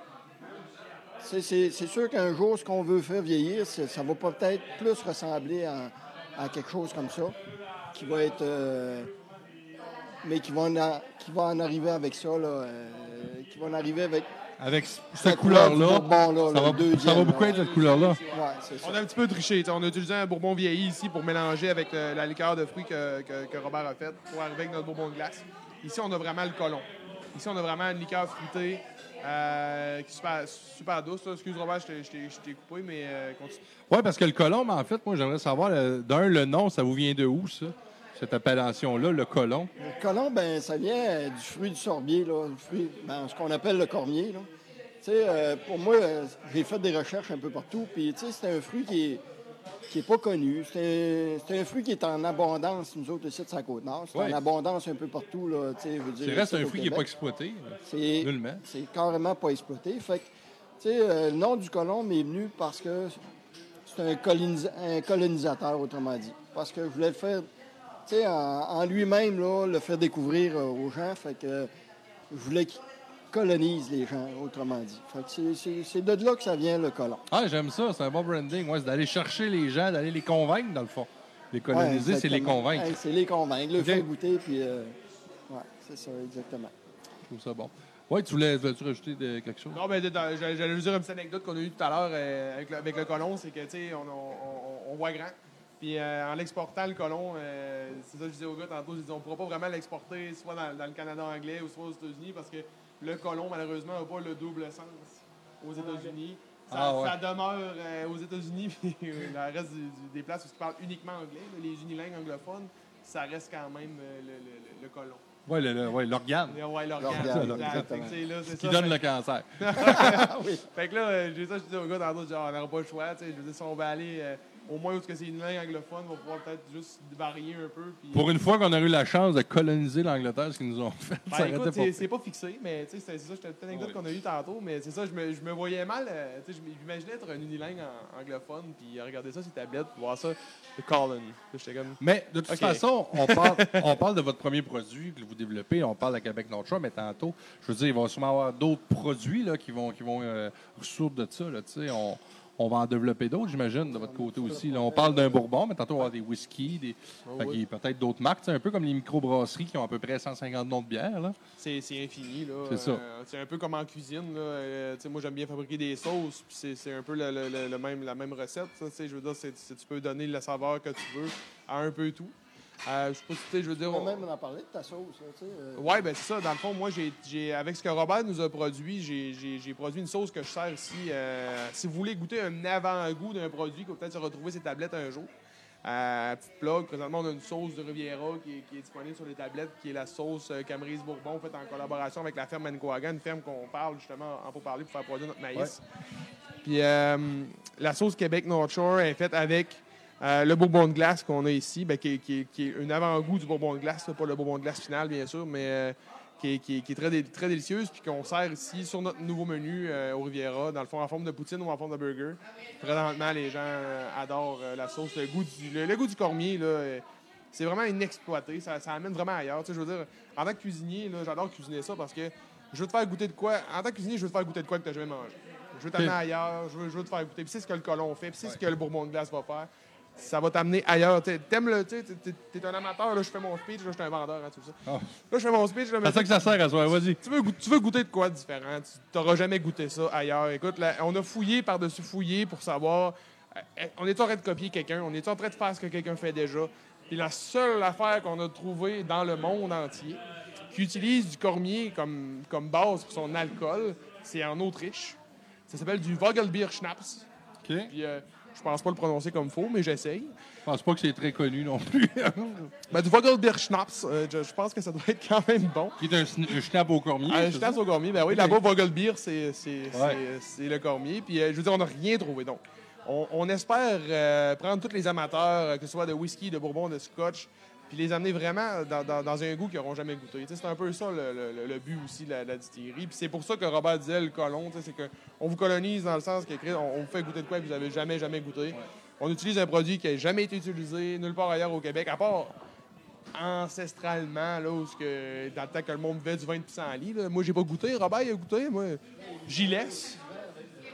c'est- sûr qu'un jour, ce qu'on veut faire vieillir, ça va peut-être plus ressembler à, à quelque chose comme ça, qui va être. mais qui va, en, qui va en arriver avec ça, là, qui va en arriver avec. Avec cette couleur-là, Bourbon, là, ça, va, deuxième, ça va beaucoup être cette couleur-là. Ouais. On a un petit peu triché. On a utilisé un bourbon vieilli ici pour mélanger avec euh, la liqueur de fruits que, que- que Robert a faite pour arriver avec notre bourbon de glace. Ici, on a vraiment le colon. Ici, on a vraiment une liqueur fruitée euh, qui est super, super douce. là. Excuse Robert, je t'ai- coupé, mais euh, continue. Oui, parce que le colombe, en fait, moi, j'aimerais savoir, d'un, le nom, ça vous vient de où, ça? Cette appellation-là, le colon? Le colon, ben, ça vient euh, du fruit du sorbier, là, le fruit, ben, ce qu'on appelle le cormier. Là. Euh, pour moi, euh, j'ai fait des recherches un peu partout, puis c'est un fruit qui est, qui est pas connu. C'est un, un fruit qui est en abondance, nous autres, ici, de sa côte-nord. C'est Ouais. en abondance un peu partout, là, je veux dire. C'est reste un fruit qui n'est pas exploité. C'est Nullement. c'est carrément pas exploité. Fait que, euh, le nom du colon m'est venu parce que c'est un, colonisa- un colonisateur, autrement dit. Parce que je voulais le faire, en, en lui-même, là, le faire découvrir euh, aux gens. Fait que je voulais qu'il colonise les gens, autrement dit. Fait que c'est- de là que ça vient, le colon. Ah, j'aime ça, c'est un bon branding. Ouais, c'est d'aller chercher les gens, d'aller les convaincre, dans le fond. Les coloniser, Ouais, c'est les convaincre. Ouais, c'est les convaincre, le Ok. faire goûter, puis... euh, ouais, c'est ça, exactement. Je trouve ça bon. Oui, tu voulais, voulais-tu rajouter de- quelque chose? Non, mais j'allais juste dire une petite anecdote qu'on a eue tout à l'heure euh, avec, le, avec le colon, c'est que, tu sais, on, on- on- on voit grand. Puis euh, en l'exportant, le colon, euh, c'est ça que je disais au gars tantôt, je disais, on ne pourra pas vraiment l'exporter soit dans, dans le Canada anglais ou soit aux États-Unis parce que le colon, malheureusement, n'a pas le double sens aux États-Unis. Ça, Ah ouais. ça demeure euh, aux États-Unis, puis le reste du- du- des places où ils parlent uniquement anglais, là, les unilingues anglophones, ça reste quand même euh, le, le- le- le colon. Oui, l'organe. Ouais, l'organe. C'est Qui ça, donne fait- le cancer. Fait que là, j'ai ça, je dis au gars tantôt, genre, on n'aura pas le choix, tu sais. Je veux dire, si on va aller euh, au moins est-ce que c'est une langue anglophone, on va pouvoir peut-être juste varier un peu. Puis, Pour une fois qu'on a eu la chance de coloniser l'Angleterre, ce qu'ils nous ont fait, Ben, ça écoute, c'est pas. c'est pas fixé, mais c'est ça, c'était une anecdote Oui. qu'on a eu tantôt, mais c'est ça, je me, je me voyais mal, euh, je m'imaginais être un unilingue en- anglophone, puis regarder ça sur tablette, voir ça, le Colin. Comme, Mais de toute façon, on parle, on parle de votre premier produit que vous développez, on parle de Québec Notre mais tantôt, je veux dire, il va sûrement y avoir d'autres produits là, qui vont, qui vont euh, ressortir de ça. Là, tu sais, on, on va en développer d'autres, j'imagine, de votre côté aussi. Là, on parle d'un bourbon, mais tantôt, on va avoir des whisky, des, Oh, fait qu'il y a peut-être d'autres marques, sais, un peu comme les microbrasseries qui ont à peu près 150 noms de bière. C'est c'est infini. C'est ça. Euh, c'est un peu comme en cuisine, là. Euh, moi, j'aime bien fabriquer des sauces, puis c'est- c'est un peu le, le- le- le même, la même recette, ça, je veux dire, c'est- c'est- tu peux donner la saveur que tu veux à un peu tout. Euh, je sais pas si, je veux dire... On on- même en parler de ta sauce. Là, euh, Oui, ben c'est ça. Dans le fond, moi, j'ai, avec ce que Robert nous a produit, j'ai, produit une sauce que je sers ici. Euh, si vous voulez goûter un avant-goût d'un produit, que peut-être se retrouver ces tablettes un jour. Euh, petite plug, présentement, on a une sauce de Riviera qui est, qui est disponible sur les tablettes, qui est la sauce Camerise Bourbon, faite en collaboration avec la ferme Manicouagan, une ferme qu'on parle justement en pour parler pour faire produire notre maïs. Puis la sauce Québec North Shore est faite avec euh, le bourbon de glace qu'on a ici, ben, qui, est- qui est- qui est un avant-goût du bourbon de glace, pas le bourbon de glace final, bien sûr, mais euh, qui, est, qui très, dé- très délicieuse, puis qu'on sert ici sur notre nouveau menu euh, au Riviera, dans le fond en forme de poutine ou en forme de burger. Présentement, les gens adorent la sauce, le goût du, le, le goût du cormier, là, c'est vraiment inexploité, ça, ça amène vraiment ailleurs. Tu sais, je veux dire, en tant que cuisinier, j'adore cuisiner ça parce que je veux te faire goûter de quoi. En tant que cuisinier, je veux te faire goûter de quoi que tu n'as jamais mangé. Je veux t'amener Ok. ailleurs, je veux, je veux te faire goûter. Puis c'est ce que le colon fait, puis c'est ce que le bourbon de glace va faire. Ça va t'amener ailleurs. T'aimes le. tu T'es un amateur, là, je fais mon speech, là, je suis un vendeur, hein, tout ça. Ah. Là, je fais mon speech, C'est ça que ça sert à soi, vas-y. tu veux, tu veux goûter de quoi de différent? Tu n'auras jamais goûté ça ailleurs. Écoute, là, on a fouillé par-dessus fouillé pour savoir. euh, euh, on est en train de copier quelqu'un, on est en train de faire ce que quelqu'un fait déjà? Puis la seule affaire qu'on a trouvée dans le monde entier qui utilise du cormier comme, comme base pour son alcool, c'est en Autriche. Ça s'appelle du Vogelbier Schnaps. OK. Puis euh, je pense pas le prononcer comme faux, mais j'essaye. Je pense pas que c'est très connu non plus. Ben, du Vogelbier Schnaps, euh, je, je pense que ça doit être quand même bon. Qui est un, schnapp au cormier. Un ça? au cormier, ben oui, là-bas, Vogelbier, c'est Ouais. le cormier. Puis, euh, je veux dire, on n'a rien trouvé. Donc, on, on espère euh, prendre tous les amateurs, que ce soit de whisky, de bourbon, de scotch, puis les amener vraiment dans, dans- dans un goût qu'ils n'auront jamais goûté. C'est un peu ça le, le- le but aussi de la, distillerie. Puis c'est pour ça que Robert disait le colon, c'est qu'on vous colonise dans le sens qu'on on vous fait goûter de quoi que vous n'avez jamais, jamais goûté. On utilise un produit qui n'a jamais été utilisé nulle part ailleurs au Québec, à part ancestralement, là, où ce que, dans le temps que le monde buvait du vin de pissenlit. Là. Moi, j'ai pas goûté. Robert, il a goûté. Moi, j'y laisse.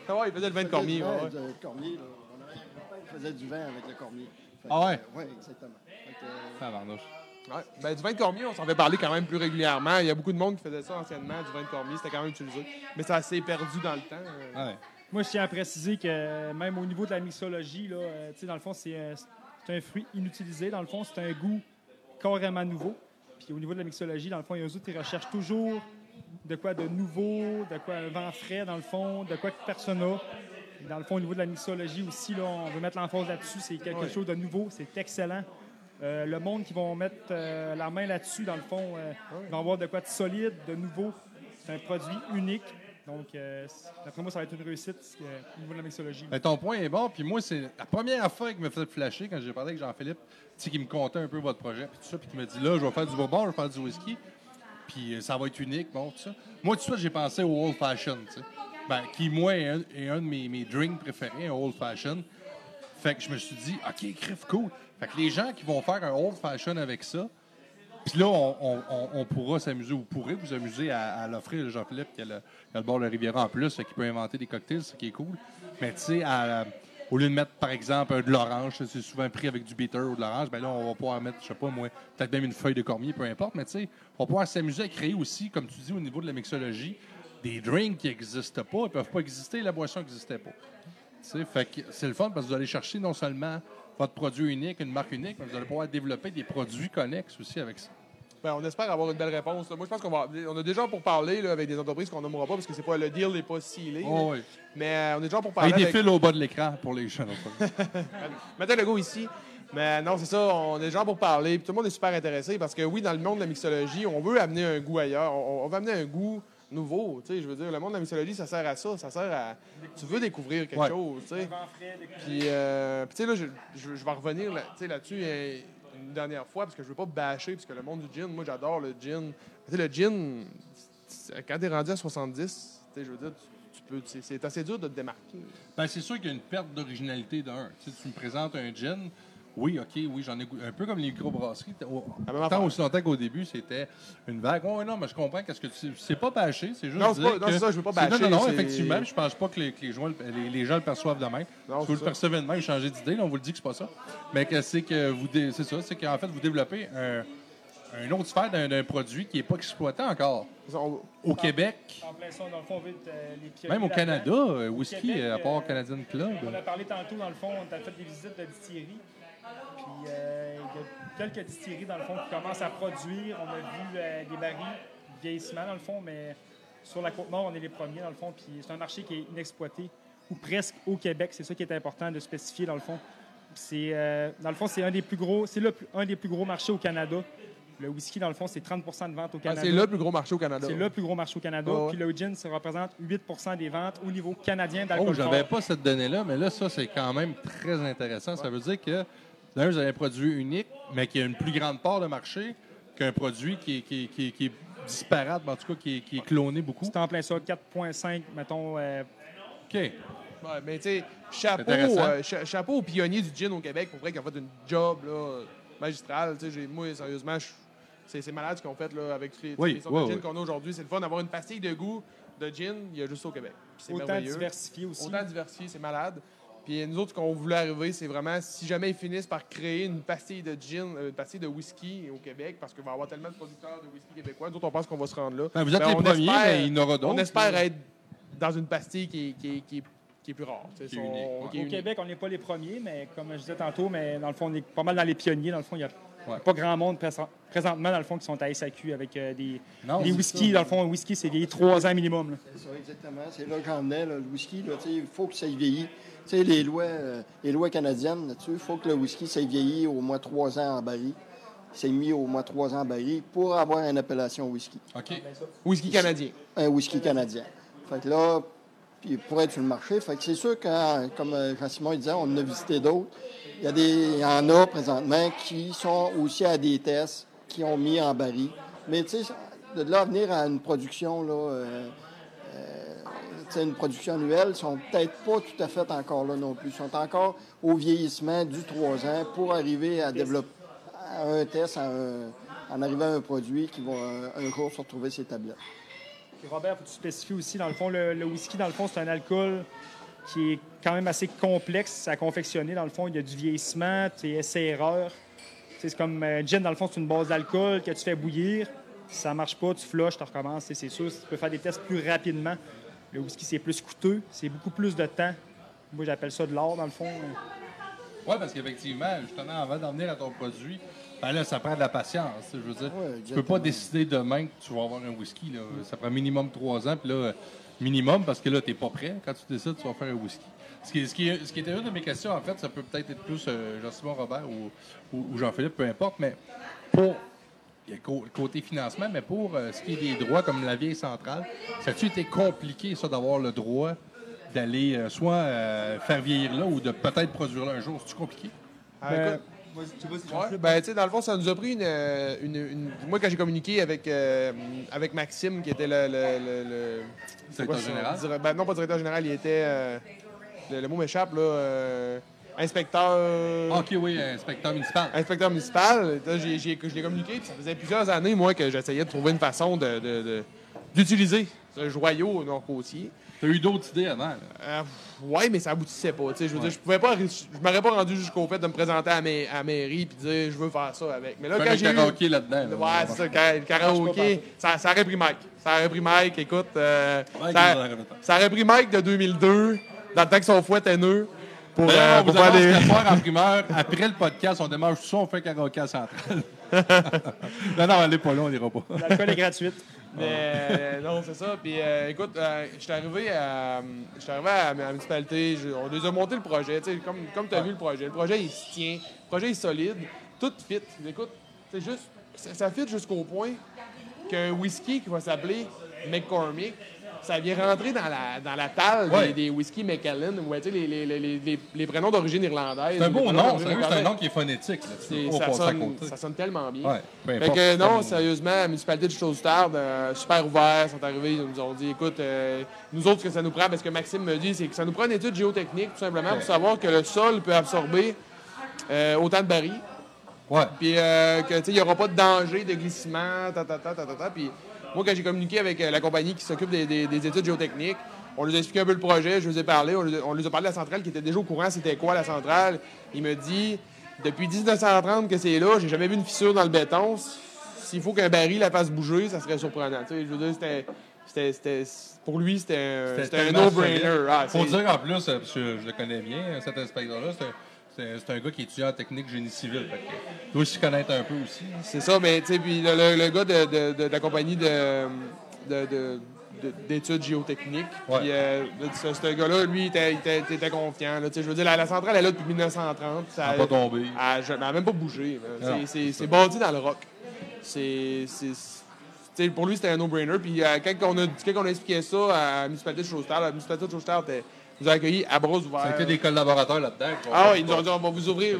Ah ouais, il faisait le vin de cormier. Du ouais, cormier. On faisait du vin avec le cormier. Fait Ah ouais? Oui, exactement. Euh, Tabarnouche. Ouais. Ben, du vin de cormier, on s'en fait parler quand même plus régulièrement. Il y a beaucoup de monde qui faisait ça anciennement, du vin de cormier. C'était quand même utilisé. Mais ça s'est perdu dans le temps. euh. Ouais. Moi, je tiens à préciser que même au niveau de la mixologie, là, euh, tu sais, dans le fond, c'est euh, c'est un fruit inutilisé. Dans le fond, c'est un goût carrément nouveau. Puis au niveau de la mixologie, dans le fond, il y a eux autres qui recherchent toujours de quoi de nouveau, de quoi un vent frais, dans le fond, de quoi que personne n'a. Dans le fond, au niveau de la mixologie aussi, là, on veut mettre l'emphase là-dessus. C'est quelque Ouais. chose de nouveau, c'est excellent. Euh, le monde qui vont mettre euh, la main là-dessus, dans le fond, euh, ils vont avoir de quoi de solide, de nouveau. C'est un produit unique. Donc, euh, d'après moi, ça va être une réussite au niveau de la mixologie. Ton point est bon. Puis moi, c'est la première affaire qui me fait flasher quand j'ai parlé avec Jean-Philippe, qui me contait un peu votre projet, puis tout ça, puis qui me dit là, je vais faire du bourbon, je vais faire du whisky, puis ça va être unique, bon, tout ça. Moi, tout de suite, j'ai pensé au Old Fashion. Ben, qui, moi, est un, un de mes, mes drinks préférés, un Old Fashion. Fait que je me suis dit, OK, crif, cool. Fait que les gens qui vont faire un Old Fashion avec ça, puis là, on, pourra s'amuser, vous pourrez vous amuser à, l'offrir, Jean-Philippe, qui a le, qui bord de la Riviera en plus, qu'il peut inventer des cocktails, ce qui est cool. Mais tu sais, au lieu de mettre, par exemple, de l'orange, c'est souvent pris avec du bitter ou de l'orange, ben là, on va pouvoir mettre, je sais pas moi, peut-être même une feuille de cormier, peu importe, mais tu sais, on va pouvoir s'amuser à créer aussi, comme tu dis, au niveau de la mixologie, des drinks qui n'existent pas, ils peuvent pas exister, la boisson n'existait pas. Tu sais, fait que c'est le fun parce que vous allez chercher non seulement votre produit unique, une marque unique, mais vous allez pouvoir développer des produits connexes aussi avec ça. Ben, on espère avoir une belle réponse. Moi, je pense qu'on va. On a déjà pour parler là, avec des entreprises qu'on nommera pas parce que c'est pas le deal n'est pas scellé. Oh, oui. Mais euh, on est déjà pour parler. Avec des avec- fils au bas de l'écran pour les jeunes. Mathieu Legault ici. Mais non, c'est ça, on est gens pour parler. Puis tout le monde est super intéressé parce que oui, dans le monde de la mixologie, on veut amener un goût ailleurs. On, on veut amener un goût nouveau. Tu sais, je veux dire, le monde de la mixologie, ça sert à ça. Ça sert à. Tu veux découvrir quelque Ouais. chose, tu Puis, euh, puis tu sais, là, je, je- je vais revenir là- tu sais, là-dessus euh, une dernière fois parce que je veux pas bâcher, parce que le monde du gin, moi, j'adore le gin. Tu sais, le gin, c'est- quand t'es rendu à 70, tu sais, je veux dire, tu, tu peux, c'est, c'est assez dur de te démarquer. Ben, c'est sûr qu'il y a une perte d'originalité d'un. Tu, tu me présentes un gin. Oui, OK, oui, j'en ai goûté. Un peu comme les microbrasseries. Même Tant aussi longtemps qu'au début, c'était une vague. Oui, non, mais je comprends qu'est-ce que tu. C'est pas bâché, c'est juste. Non, c'est dire pas- non, que- c'est ça, je veux pas c'est- bâcher, Non, non, non, effectivement. Je pense pas que les, que les, gens, les, les gens le perçoivent de même. Non, Si vous le percevez de même, changez d'idée. là, On vous le dit que c'est pas ça. Mais que c'est que vous. dé- C'est ça, c'est qu'en fait, vous développez un, un autre sphère d'un d'un produit qui n'est pas exploité encore. Au Québec, En plein ça, dans le fond, on veut être euh, les pionniers même au. Canada, euh, whisky, Québec, à part euh, Canadian Club. On a parlé tantôt, dans le fond, on a fait des visites de distilleries. Puis euh, il y a quelques distilleries, dans le fond, qui commencent à produire. On a vu euh, des barils vieillissement, dans le fond, mais sur la Côte-Nord, on est les premiers, dans le fond. Puis c'est un marché qui est inexploité, ou presque au Québec. C'est ça qui est important de spécifier, dans le fond. C'est, euh, dans le fond, c'est un des plus gros, c'est le plus- un des plus gros marchés au Canada. Le whisky, dans le fond, c'est 30% de vente au Ah, Canada. c'est le plus gros marché au Canada. C'est le plus gros marché au Canada. Ouais. Puis le gin, ça représente 8% des ventes au niveau canadien Oh, d'alcool j'avais fort. pas cette donnée-là, mais là, ça, c'est quand même très intéressant. Ça veut dire que, d'un, vous avez un produit unique, mais qui a une plus grande part de marché qu'un produit qui est, qui, est- qui est- qui est disparate, mais en tout cas, qui est, qui est cloné beaucoup. C'est en plein ça, 4,5, mettons. euh, OK. Ouais, mais tu sais, chapeau, euh, cha- chapeau aux pionniers du gin au Québec pour vrai qui ont fait une job là, magistrale. Tu sais, j'ai- moi, sérieusement, c'est c'est malade ce qu'ils ont fait là, avec toutes les, Oui, les sortes oui, de gin oui. qu'on a aujourd'hui. C'est le fun d'avoir une pastille de goût de gin, il y a juste au Québec. C'est autant merveilleux. diversifié aussi. Autant diversifié, c'est malade. Puis nous autres, ce qu'on voulait arriver, c'est vraiment si jamais ils finissent par créer une pastille de gin, euh, une pastille de whisky au Québec, parce qu'il va y avoir tellement de producteurs de whisky québécois, nous autres, on pense qu'on va se rendre là. Ben, vous êtes Ben, les on premiers, espère- mais il y en aura d'autres. On espère là. être dans une pastille qui est, qui est- qui est- qui est plus rare. Qui est son- unique, ouais. qui est Au unique. Québec, on n'est pas les premiers, mais comme je disais tantôt, mais dans le fond, on est pas mal dans les pionniers. Dans le fond, il n'y a Ouais. pas grand monde prés- présentement, dans le fond, qui sont à SAQ avec euh, des, Non, des whisky. ça. Dans le fond, un whisky, c'est vieilli 3 ans minimum. C'est ça, exactement. C'est là que j'en venais, là, le whisky. là, tu sais, il faut que ça y vieillit. Tu sais, les lois, euh, les lois canadiennes là-dessus, il faut que le whisky s'aille vieilli au moins trois ans en baril. C'est mis au moins trois ans en baril pour avoir une appellation whisky. OK. Whisky canadien. Un whisky canadien. Fait que là, puis pour être sur le marché, fait que c'est sûr que, comme euh, Jean-Simon disait, on en a visité d'autres. Il y, a des, il y en a présentement qui sont aussi à des tests, qui ont mis en baril. Mais tu sais, de là venir à une production, là, euh, euh, une production annuelle, ils sont peut-être pas tout à fait encore là non plus. Ils sont encore au vieillissement du 3 ans pour arriver à développer à un test, à un- en arrivant à un produit qui va un jour se retrouver ses tablettes. Puis Robert, faut tu spécifies aussi, dans le fond, le whisky, dans le fond, c'est un alcool qui est quand même assez complexe à confectionner. Dans le fond, il y a du vieillissement, tu essais-erreurs. Tu sais, C'est comme euh, gin, dans le fond, c'est une base d'alcool que tu fais bouillir. Si ça marche pas, tu flushes, tu recommences. C'est sûr, tu peux faire des tests plus rapidement. Le whisky, c'est plus coûteux, c'est beaucoup plus de temps. Moi, j'appelle ça de l'or, dans le fond. Oui, parce qu'effectivement, justement, avant d'en venir à ton produit, ben là, ça prend de la patience. Je veux dire, Ouais, tu peux pas décider demain que tu vas avoir un whisky. Là. Ça prend minimum trois ans. Puis là, minimum, parce que là, tu n'es pas prêt. Quand tu décides, tu vas faire un whisky. Ce qui, ce qui, ce qui était une de mes questions, en fait, ça peut peut-être être plus euh, Jean-Simon Robert ou, Jean-Philippe, peu importe, mais pour il y a côté financement, mais pour euh, ce qui est des droits comme la vieille centrale, ça a-tu été compliqué, ça, d'avoir le droit d'aller euh, soit faire vieillir là ou de peut-être produire là un jour? C'est-tu compliqué? Ben, Ouais, ben, tu sais, dans le fond, ça nous a pris une. euh, une- une- Moi, quand j'ai communiqué avec, euh, avec Maxime, qui était le. le, le- le- c'est quoi Directeur général? dire- ben, non, pas directeur général, il était. euh, le, le mot m'échappe, là. euh, inspecteur. Ah, OK, oui, inspecteur municipal. Inspecteur municipal. Là, j'ai- j'ai- je l'ai communiqué, puis ça faisait plusieurs années, moi, que j'essayais de trouver une façon de- de- de- d'utiliser ce joyau nord-côtier. Tu as eu d'autres idées avant. Euh, ouais, mais ça aboutissait pas. tu sais, Je veux dire, je pouvais pas, je m'aurais pas rendu jusqu'au fait de me présenter à, mes- à la mairie puis dire je veux faire ça avec. Mais là, quand j'ai eu, karaoké là-dedans. là. ouais, c'est ça, le ka- le karaoké, ça, ça aurait pris Mike. Ça aurait pris Mike. Écoute, euh, Ouais, ça, ça aurait pris Mike de 2002, dans le temps que son fouet était nœud, pour, D'ailleurs, euh, pour vous en primeur, après le podcast, on démarre tout ça, on fait un karaoké à centrale. non, non, elle n'est pas là, on n'ira pas. L'alcool est gratuit. Mais euh, non, c'est ça. Puis euh, écoute, euh, je suis arrivé à, arrivé à, la municipalité, on nous a monté le projet. Comme, comme tu as vu le projet. Le projet, il se tient. Le projet est solide. Tout fit. Écoute, c'est juste, ça, ça fit jusqu'au point qu'un whisky qui va s'appeler McCormick, ça vient rentrer dans la, dans la talle des- Ouais. des, whisky Macallan, ou tu sais, les, les, les, les, prénoms d'origine irlandaise. C'est un beau nom, c'est un nom qui est phonétique. Là. Ça, sonne, ça sonne tellement bien. Ouais, Fait que non, sérieusement, la municipalité de Chaussard, euh, super ouvert, sont arrivés, ils nous ont dit, écoute, euh, nous autres, ce que ça nous prend, parce que Maxime me dit, c'est que ça nous prend une étude géotechnique, tout simplement, pour savoir que le sol peut absorber euh, autant de barils, Ouais. puis euh, que, tu sais, il n'y aura pas de danger de glissement, ta, ta, ta, ta, ta, ta. Puis moi, quand j'ai communiqué avec euh, la compagnie qui s'occupe des, des- des études géotechniques, on lui a expliqué un peu le projet, je lui ai parlé, on lui, on a parlé de la centrale qui était déjà au courant, c'était quoi la centrale. Il me dit, depuis 1930 que c'est là, j'ai jamais vu une fissure dans le béton. S'il faut qu'un baril la fasse bouger, ça serait surprenant. Tu sais, je veux dire, c'était... c'était- c'était- pour lui, c'était un, no-brainer. Ah, Faut c'est- dire en plus, euh, parce que je le connais bien, cet inspecteur-là, c'est un- gars qui est étudiant en technique génie civil. Fait que il doit s'y connaître un peu aussi? C'est ça, mais tu sais, puis le, gars de, de- de- de la compagnie de, de- de- de- d'études géotechniques, Ouais. euh, ce, ce gars-là, lui, il était, il était- il était confiant. là. Je veux dire, la, la centrale est là depuis 1930. Ça Ça n'a pas tombé. Elle a jamais- elle a même pas bougé. Non. C'est- bâti dans le rock. C'est. pour lui, c'était un no-brainer. Puis euh, quand, on a, quand on a expliqué ça à la municipalité de Chaussard, la municipalité de Chaussard était- nous a accueillis à bras ouverts. Été des collaborateurs là-dedans. ont Ah ouais, ils nous ont dit on va vous ouvrir.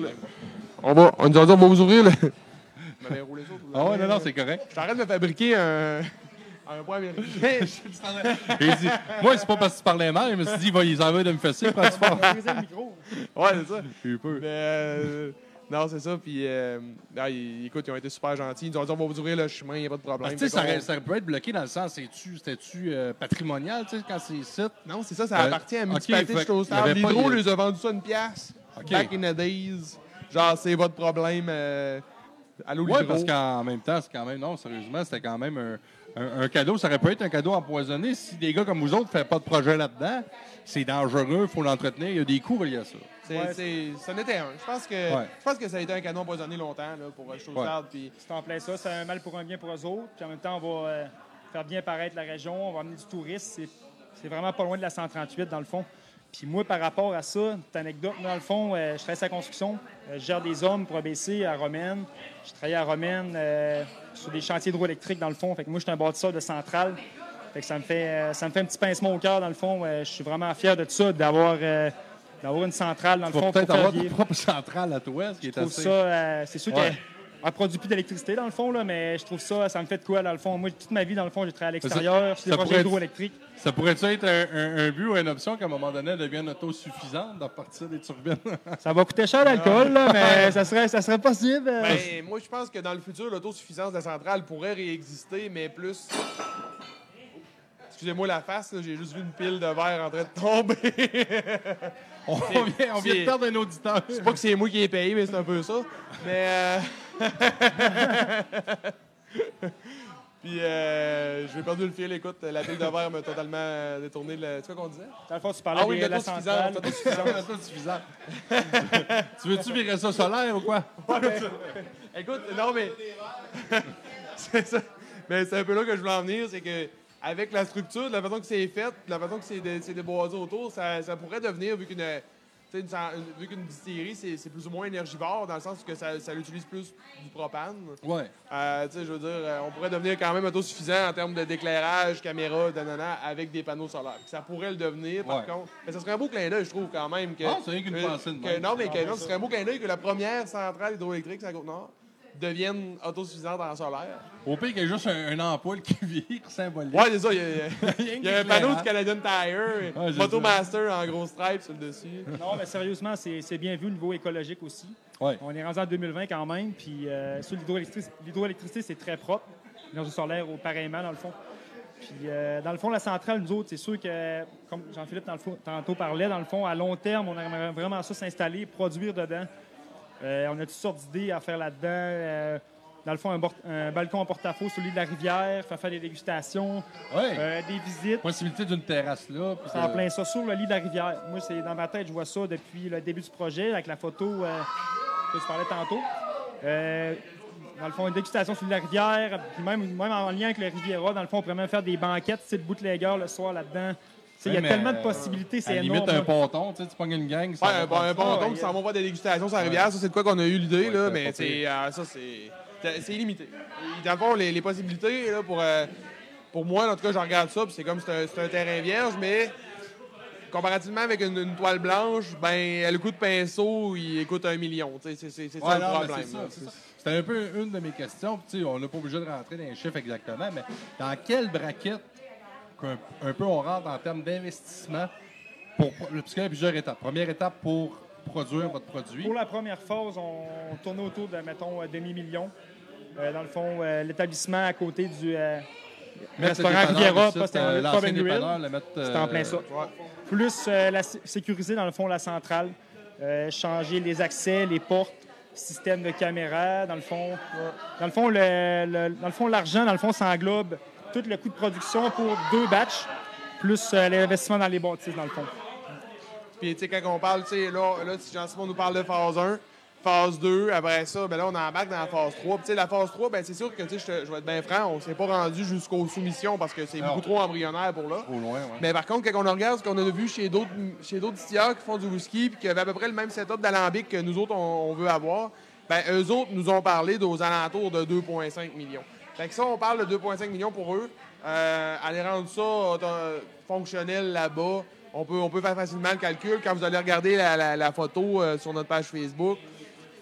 On va, on nous a dit on va vous ouvrir. Roulé ça, vous Ah ouais, l'avez- non, non, c'est correct. je t'arrête de fabriquer un, un point américain. Dit, moi, c'est pas parce que tu parlais mal, je me suis dit, il va, ils en veulent de me fesser, prends du fort. Ouais, c'est ça. J'ai eu peur. Mais euh, non, c'est ça. Puis, euh, ah, ils- écoute, ils ont été super gentils. Ils nous ont dit on va vous ouvrir le chemin, il n'y a pas de problème. Parce sais, ça, ça peut être bloqué dans le sens, c'est-tu, c'était-tu euh, patrimonial, tu sais, quand c'est site? Non, c'est ça, ça Ouais. appartient à municipalité fait de L'hydro les a vendu ça une pièce. OK. Back in the days. Genre, c'est votre problème. Euh, allô, Oui, l'hydro. parce qu'en même temps, c'est quand même, non, sérieusement, c'était quand même un, un- un cadeau. Ça aurait pu être un cadeau empoisonné si des gars comme vous autres ne font pas de projet là-dedans. C'est dangereux, il faut l'entretenir, il y a des coûts reliés à ça. C'est, Ouais. c'est- c'en était un. Je pense, que, Ouais. je pense que ça a été un canon empoisonné longtemps là, pour euh, Chaussard. Puis C'est en plein ça. C'est un mal pour un bien pour eux autres. Puis en même temps, on va euh, faire bien paraître la région. On va amener du tourisme. C'est, c'est vraiment pas loin de la 138, dans le fond. Puis moi, par rapport à ça, petite anecdote, moi, dans le fond, euh, je travaille sur la construction. Euh, je gère des hommes pour ABC à Romaine. Je travaille à Romaine euh, sur des chantiers hydroélectriques, dans le fond. Fait que moi, je suis un bâtisseur de centrale. Fait que ça me fait, euh, ça me fait un petit pincement au cœur, dans le fond. Euh, je suis vraiment fier de ça, d'avoir, euh, d'avoir une centrale, dans le Tu fond, peut-être avoir ta propre centrale à toi, ce qui est Je trouve assez... ça, euh, c'est sûr Ouais. qu'elle ne produit plus d'électricité dans le fond, là, mais je trouve ça, ça me fait de quoi dans le fond? Moi, toute ma vie, dans le fond, j'ai travaillé à l'extérieur, sur ça des projets pourrait hydroélectriques. Ça pourrait-tu être un, un- un but ou une option qu'à un moment donné, elle devienne autosuffisante d'en partir des turbines? Ça va coûter cher l'alcool, là, mais ça serait, ça serait possible. euh. Ben, moi, je pense que dans le futur, l'autosuffisance de la centrale pourrait réexister, mais plus. Excusez-moi la face, j'ai juste vu une pile de verre en train de tomber. on, vient, on vient c'est- de perdre un auditeur. C'est pas que c'est moi qui ai payé, mais c'est un peu ça. Mais. euh, Puis, euh, je vais perdu le fil. Écoute, la pile de verre m'a totalement euh, détourné. Le... Tu sais quoi qu'on disait? Dans le fond, tu parlais Ah oui, de la l'autosuffisance. Autosuffisant. tu veux-tu virer ça solaire ou quoi? Écoute, non, mais. c'est ça. Mais c'est un peu là que je voulais en venir, c'est que avec la structure, de la façon que c'est fait, de la façon que c'est dé- c'est déboisé autour, ça, ça pourrait devenir, vu qu'une tu sais, une, cen- une- vu qu'une distillerie, c'est c'est plus ou moins énergivore, dans le sens que ça, ça utilise plus du propane. Ouais. Euh, tu sais, je veux dire, euh, on pourrait devenir quand même autosuffisant en termes de- d'éclairage, caméra, nanana, avec des panneaux solaires. Ça pourrait le devenir, par Ouais. contre. Mais ça serait un beau clin d'œil, je trouve, quand même. Que, Ah, c'est rien qu'une pensée de que-. Non, mais que, non, ce serait un beau clin d'œil que la première centrale hydroélectrique sur la Côte-Nord devienne autosuffisante en solaire. Au pire, il y a juste un, un ampoule qui vire symbolique. Ouais, c'est ça. Il y a, il y a- Rien il y a un panneau du Canadian Tire, c'est Motomaster en gros stripe sur le dessus. Non, mais sérieusement, c'est c'est bien vu au niveau écologique aussi. Ouais. On est rendu en 2020 quand même, puis euh, sur l'hydroélectricité, c'est très propre. L'énergie solaire, au- pareillement, dans le fond. Puis, euh, dans le fond, la centrale, nous autres, c'est sûr que, comme Jean-Philippe dans le fond- tantôt parlait, dans le fond, à long terme, on aimerait vraiment ça s'installer, produire dedans. Euh, on a toutes sortes d'idées à faire là-dedans. Euh, dans le fond, un, balcon en porte-à-faux sur l'île de la rivière, faire faire des dégustations, Ouais. euh, des visites. Possibilité d'une terrasse là. puis en de- plein ça, sur le lit de la rivière. Moi, c'est dans ma tête, je vois ça depuis le début du projet, avec la photo euh, que tu parlais tantôt. Dans le fond, une dégustation sur la rivière, puis même, même en lien avec le Riviera, dans le fond, on pourrait même faire des banquettes, c'est de bootlegger le soir là-dedans. Il y a tellement de euh, possibilités, c'est À la énorme. limite, un ponton, tu sais, tu pognes une gang. va un ouais, qui s'en vont voir des dégustations sur la rivière, ça c'est de quoi qu'on a eu l'idée, Ouais, là, mais euh, ça c'est, c'est illimité. Et Dans le fond, les, les possibilités, là, pour, euh, pour moi, en tout cas, je regarde ça, puis c'est comme c'est un, un terrain vierge, mais comparativement avec une, une toile blanche, ben le coup de pinceau, il coûte un million. tu sais, C'est, Ouais, ça le non, problème. C'était un peu une de mes questions. puis, tu sais, on n'est pas obligé de rentrer dans les chiffres exactement, mais dans quelle braquette qu'un un peu on rentre en termes d'investissement pour, parce qu'il y a plusieurs étapes. Première étape pour produire votre produit. Pour la première phase, on tournait autour de, mettons, un demi-million. Euh, dans le fond, euh, l'établissement à côté du euh, restaurant Riviera, euh, C'était en euh, plein ça. Plus euh, la sé- sécuriser, dans le fond, la centrale, euh, changer les accès, les portes, système de caméra. Dans le fond, dans le fond, le- le- dans le fond, l'argent, dans le fond, ça englobe tout le coût de production pour deux batchs, plus euh, l'investissement dans les bâtisses, dans le fond. Puis, tu sais, quand on parle, tu sais, là, là, si Jean-Simon nous parle de phase 1, phase 2, après ça, ben là, on embarque dans la phase 3. Puis, tu sais, la phase 3, ben c'est sûr que, tu sais, je vais être bien franc, on s'est pas rendu jusqu'aux soumissions parce que c'est beaucoup trop embryonnaire pour là. Au loin, ouais. Mais par contre, quand on regarde ce qu'on a vu chez d'autres chez d'autres distilleurs qui font du whisky puis qui avaient à peu près le même setup d'alambic que nous autres, on, on veut avoir, ben eux autres nous ont parlé d'aux alentours de 2,5 millions. Fait que ça, on parle de 2,5 millions pour eux. Euh, aller rendre ça euh, fonctionnel là-bas, on peut, on peut faire facilement le calcul. Quand vous allez regarder la, la- la photo euh, sur notre page Facebook,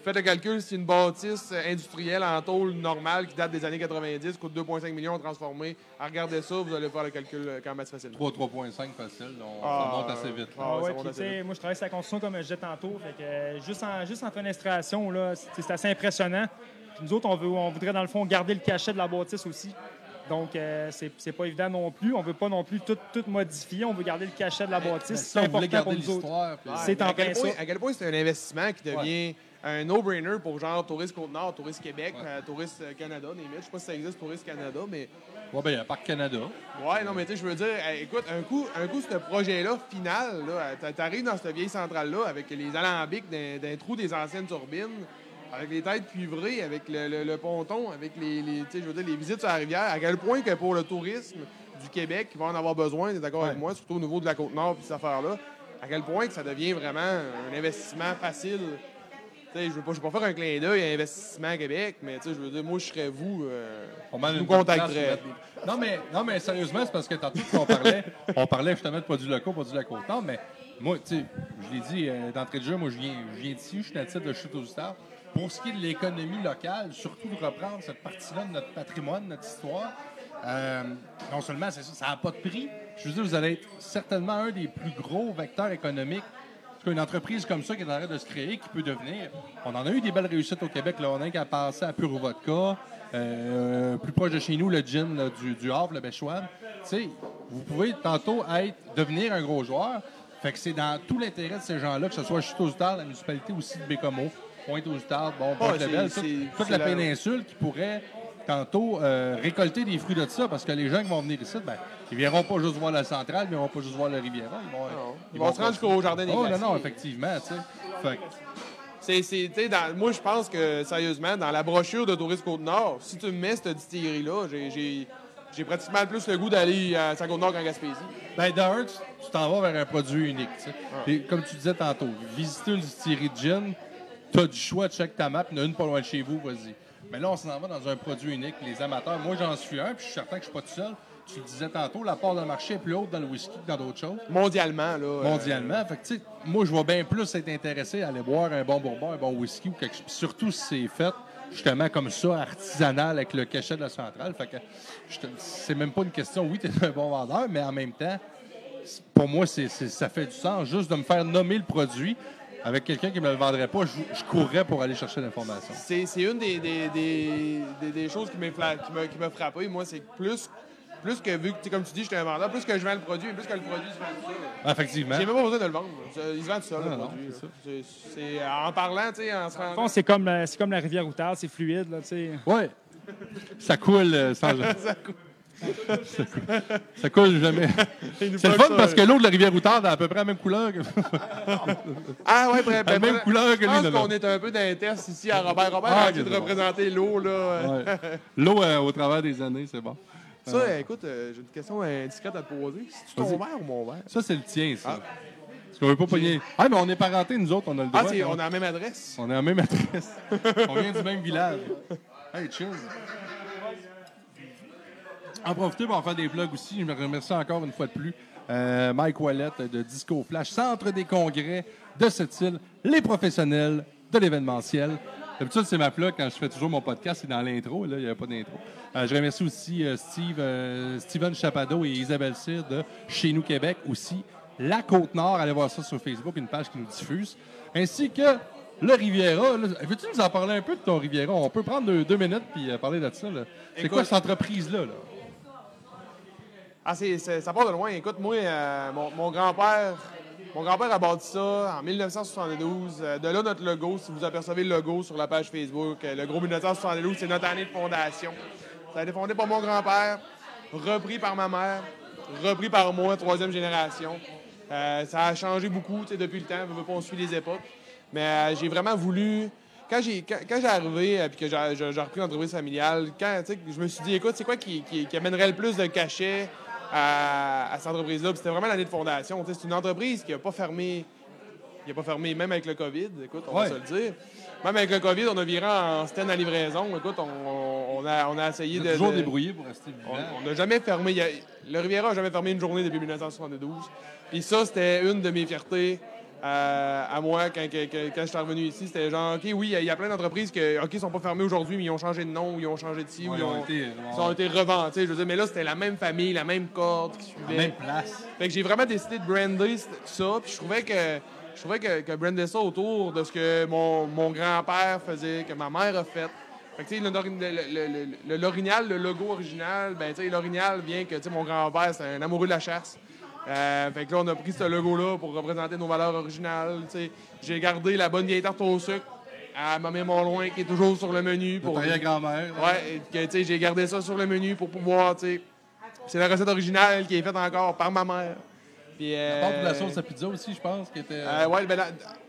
faites le calcul, c'est une bâtisse euh, industrielle en tôle normale qui date des années 90, coûte 2,5 millions transformée. Regardez ça, vous allez faire le calcul quand même assez facilement. 3, 3.5 facile. on- Ah, ça monte assez vite. ah, Ah ouais, monte assez vite. moi, je travaille sur la construction comme je disais tantôt. Fait que, euh, juste, en, juste en fenestration, c'est assez impressionnant. Puis nous autres, on, veut, on voudrait, dans le fond, garder le cachet de la bâtisse aussi. Donc, euh, c'est c'est pas évident non plus. On veut pas non plus tout, tout modifier. On veut garder le cachet de la Mais bâtisse. si C'est important pour nous autres. puis- C'est en à quel plein point. À quel point c'est un investissement qui devient un no-brainer pour genre Touriste Côte-Nord, Touriste Québec, Ouais. euh, Touriste euh, Canada, des Je sais pas si ça existe, Touriste Canada, mais Ouais, ben, il y a Parc Canada. ouais, non, mais tu sais, je veux dire, écoute, un coup, un coup, ce projet-là, final, là, t'a- t'arrives dans cette vieille centrale-là avec les alambics d'un trou des anciennes turbines, avec les têtes cuivrées, avec le, le- le ponton, avec les, je veux dire, les visites sur la rivière, à quel point que pour le tourisme du Québec, qui va en avoir besoin, t'es d'accord avec moi, surtout au niveau de la Côte-Nord et cette affaire-là, à quel point que ça devient vraiment un investissement facile? Je veux pas, je veux pas faire un clin d'œil à Investissement Québec, mais je veux dire, moi, je serais vous, euh, On je nous contacterais. Non, mais, non, mais sérieusement, c'est parce que tantôt qu'on parlait, on parlait justement de produits locaux, produits de la côte nord mais moi, tu sais, je l'ai dit euh, d'entrée de jeu, moi, je viens, je viens d'ici, je suis natif de chute aux Stars. Pour ce qui est de l'économie locale, surtout de reprendre cette partie-là de notre patrimoine, notre histoire, euh, non seulement ça, n'a pas de prix. Je veux dire, vous allez être certainement un des plus gros vecteurs économiques. Parce qu'une entreprise comme ça qui est en train de se créer, qui peut devenir. On en a eu des belles réussites au Québec. Là. On a qu'à passer à Pure Vodka. Euh, plus proche de chez nous, le gin du, Havre, le sais, vous pouvez tantôt être, devenir un gros joueur. Fait que c'est dans tout l'intérêt de ces gens-là, que ce soit chute aux la municipalité aussi de Bécomo, Pointe aux Outards, bon, c'est- c'est- toute, la la- péninsule qui pourrait tantôt euh, récolter des fruits de ça, parce que les gens qui vont venir ici, ben, ils viendront pas juste voir la centrale, mais ils vont pas juste voir le Riviera. Ils vont, Ils vont se rendre jusqu'au Jardin des Oh, non, Glaciers. non, effectivement. Fait C'est, c'est, dans- moi, je pense que, sérieusement, dans la brochure de Tourisme Côte-Nord, si tu me mets cette distillerie-là, j'ai, j'ai, pratiquement plus le goût d'aller à Saint-Côte-Nord qu'en Gaspésie. Ben, d'un, tu t'en vas vers un produit unique. sais. Puis, comme tu disais tantôt, visiter une distillerie de gin, tu as du choix, tu check ta map, il y en a une pas loin de chez vous, vas-y. Mais là, on s'en va dans un produit unique. Les amateurs, moi, j'en suis un, puis je suis certain que je suis pas tout seul. Tu le disais tantôt, la part de marché est plus haute dans le whisky que dans d'autres choses. Mondialement, là. euh, mondialement. Fait que, tu sais, moi, je vais bien plus être intéressé à aller boire un bon bourbon, un bon whisky ou quelque chose. Surtout si c'est fait justement comme ça, artisanal, avec le cachet de la centrale. Fait que te- c'est même pas une question, oui, tu es un bon vendeur, mais en même temps, pour moi, c'est- ça fait du sens juste de me faire nommer le produit. Avec quelqu'un qui me le vendrait pas, je, je courrais pour aller chercher l'information. C'est, c'est une des, des, des, des- des choses qui m'a, qui m'a, qui m'a frappé. Moi, c'est que plus, plus que, vu que, tu sais, comme tu dis, je suis un vendeur, plus que je vends le produit, plus que le produit se vend tout seul. Effectivement. J'ai même pas besoin de le vendre. Il se vend tout seul, Non, le non, produit. c'est là. C'est, c'est- en parlant, tu sais, en se rendant... fond, c'est comme, la- c'est comme la rivière Outarde, c'est fluide. Là, tu sais. Ouais. Ça coule euh, sans. Ça coûte. Ça coule jamais. C'est le fun ça, parce que l'eau de la rivière Routarde a à peu près la même couleur que, Ah ouais, bref. la même bref, couleur que Je lui. pense là, là. qu'on est un peu dans ici à Robert. Robert Ah, a de c'est représenter l'eau, là? Ouais. L'eau euh, au travers des années, c'est bon. Ça, euh, écoute, euh, j'ai une question indiscrète à te poser. C'est-tu ton verre ou mon verre? Ça, c'est le tien, ça. Ah. Parce qu'on veut pas pogner. Ah, mais on est parentés, nous autres, on a le droit. Ah, c'est- hein. on a la même adresse? On est à la même adresse. on vient du même village. Hey, chill. En profiter pour en faire des plugs aussi. Je me remercie encore une fois de plus euh, Mike Wallet de Disco Flash, centre des congrès de cette île, les professionnels de l'événementiel. D'habitude, c'est ma plug quand je fais toujours mon podcast, c'est dans l'intro. Là, il n'y a pas d'intro. Euh, je remercie aussi euh, Steve, Steven Chapado et Isabelle Cyr de Chez nous Québec aussi. La Côte-Nord, allez voir ça sur Facebook, une page qui nous diffuse. Ainsi que le Riviera. Veux-tu nous en parler un peu de ton Riviera? On peut prendre deux, deux minutes puis parler de ça. C'est quoi cette entreprise-là? là? Ah, ça part de loin. Écoute, moi, euh, mon, grand-père, mon grand-père a bâti ça en 1972. Euh, de là, notre logo, si vous apercevez le logo sur la page Facebook, euh, le gros 1972, c'est notre année de fondation. Ça a été fondé par mon grand-père, repris par ma mère, repris par moi, troisième génération. Ça a changé beaucoup depuis le temps. Je veux pas, on suit les époques. Mais j'ai vraiment voulu. Quand j'ai quand, j'ai arrivé et que j'ai repris l'entreprise familiale, quand, je me suis dit, écoute, c'est quoi qui, qui- qui amènerait le plus de cachet à, à cette entreprise-là? C'était vraiment l'année de fondation. C'est une entreprise qui n'a pas fermé. pas fermé, même avec le COVID, écoute, on Ouais. va se le dire. Même avec le COVID, on a viré en stand à livraison. Écoute, on, on a, on a essayé de. toujours de- débrouillé pour rester vivant. on n'a jamais fermé. a- le Riviera n'a jamais fermé une journée depuis 1972. Puis ça, c'était une de mes fiertés euh, à moi quand, je suis revenu ici. C'était genre, OK, oui, il y a plein d'entreprises qui OK, sont pas fermées aujourd'hui, mais ils ont changé de nom, ou ils ont changé de ci, ou Ouais, ils ils ont, été- ils ont été revantés. Je veux dire, mais là, c'était la même famille, la même corde qui suivait. même place. Fait que j'ai vraiment décidé de brander ça. Puis je trouvais que je trouvais que, que brander ça autour de ce que mon, mon grand-père faisait, que ma mère a fait. Que le, le, le- le- le- l'orignal, le logo original, ben tu sais, l'orignal vient que tu sais, mon grand-père, c'est un amoureux de la chasse. Euh, fait que là, on a pris ce logo-là pour représenter nos valeurs originales. J'ai gardé la bonne vieille tarte au sucre à Mamie Loin qui est toujours sur le menu. Pour Pour, grand-mère. Ouais, que, j'ai gardé ça sur le menu pour pouvoir. C'est la recette originale qui est faite encore par ma mère. Puis, part de la euh, sauce à pizza aussi, je pense, qui était. euh, ouais, ben,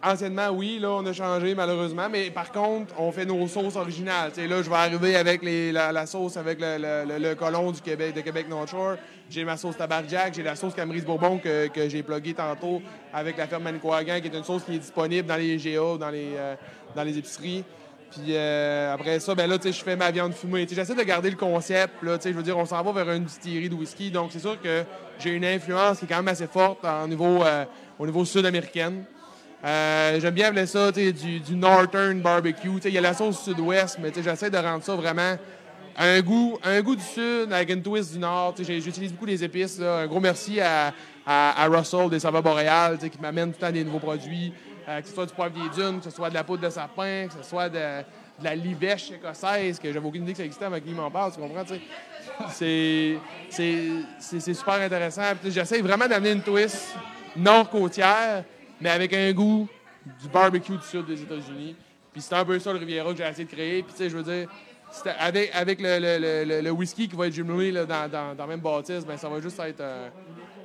anciennement, oui, là, on a changé malheureusement, mais par contre, on fait nos sauces originales. Là, je vais arriver avec les, la, la sauce avec le, le- le- le colon du Québec, de Québec North Shore. J'ai ma sauce tabarjack, j'ai la sauce Camerise Bourbon que, que j'ai pluguée tantôt avec la ferme Manicouagan, qui est une sauce qui est disponible dans les GA, dans les, euh, dans les épiceries. Puis euh, après ça, ben là, je fais ma viande fumée. J'essaie de garder le concept. Là, je veux dire, on s'en va vers une distillerie de whisky. Donc, c'est sûr que j'ai une influence qui est quand même assez forte niveau, euh, au niveau sud-américaine. J'aime bien appeler ça du, du Northern Barbecue. Il y a la sauce sud-ouest, mais j'essaie de rendre ça vraiment un goût, un goût du sud avec une twist du nord. J'utilise beaucoup les épices. là. Un gros merci à, Russell des Saveurs Boréales qui m'amène tout le temps des nouveaux produits. Euh, que ce soit du poivre des dunes, que ce soit de la poudre de sapin, que ce soit de, la livèche écossaise, que j'avais aucune idée que ça existait avant qu'il m'en parle, tu comprends? C'est- super intéressant. J'essaie vraiment d'amener une twist nord-côtière, mais avec un goût du barbecue du sud des États-Unis. Puis c'est un peu ça le Riviera que j'ai essayé de créer. Puis tu sais, je veux dire, avec, avec le, le- le- le- whisky qui va être jumelé là, dans, dans, dans même bâtisse, ben, ça va juste être. euh,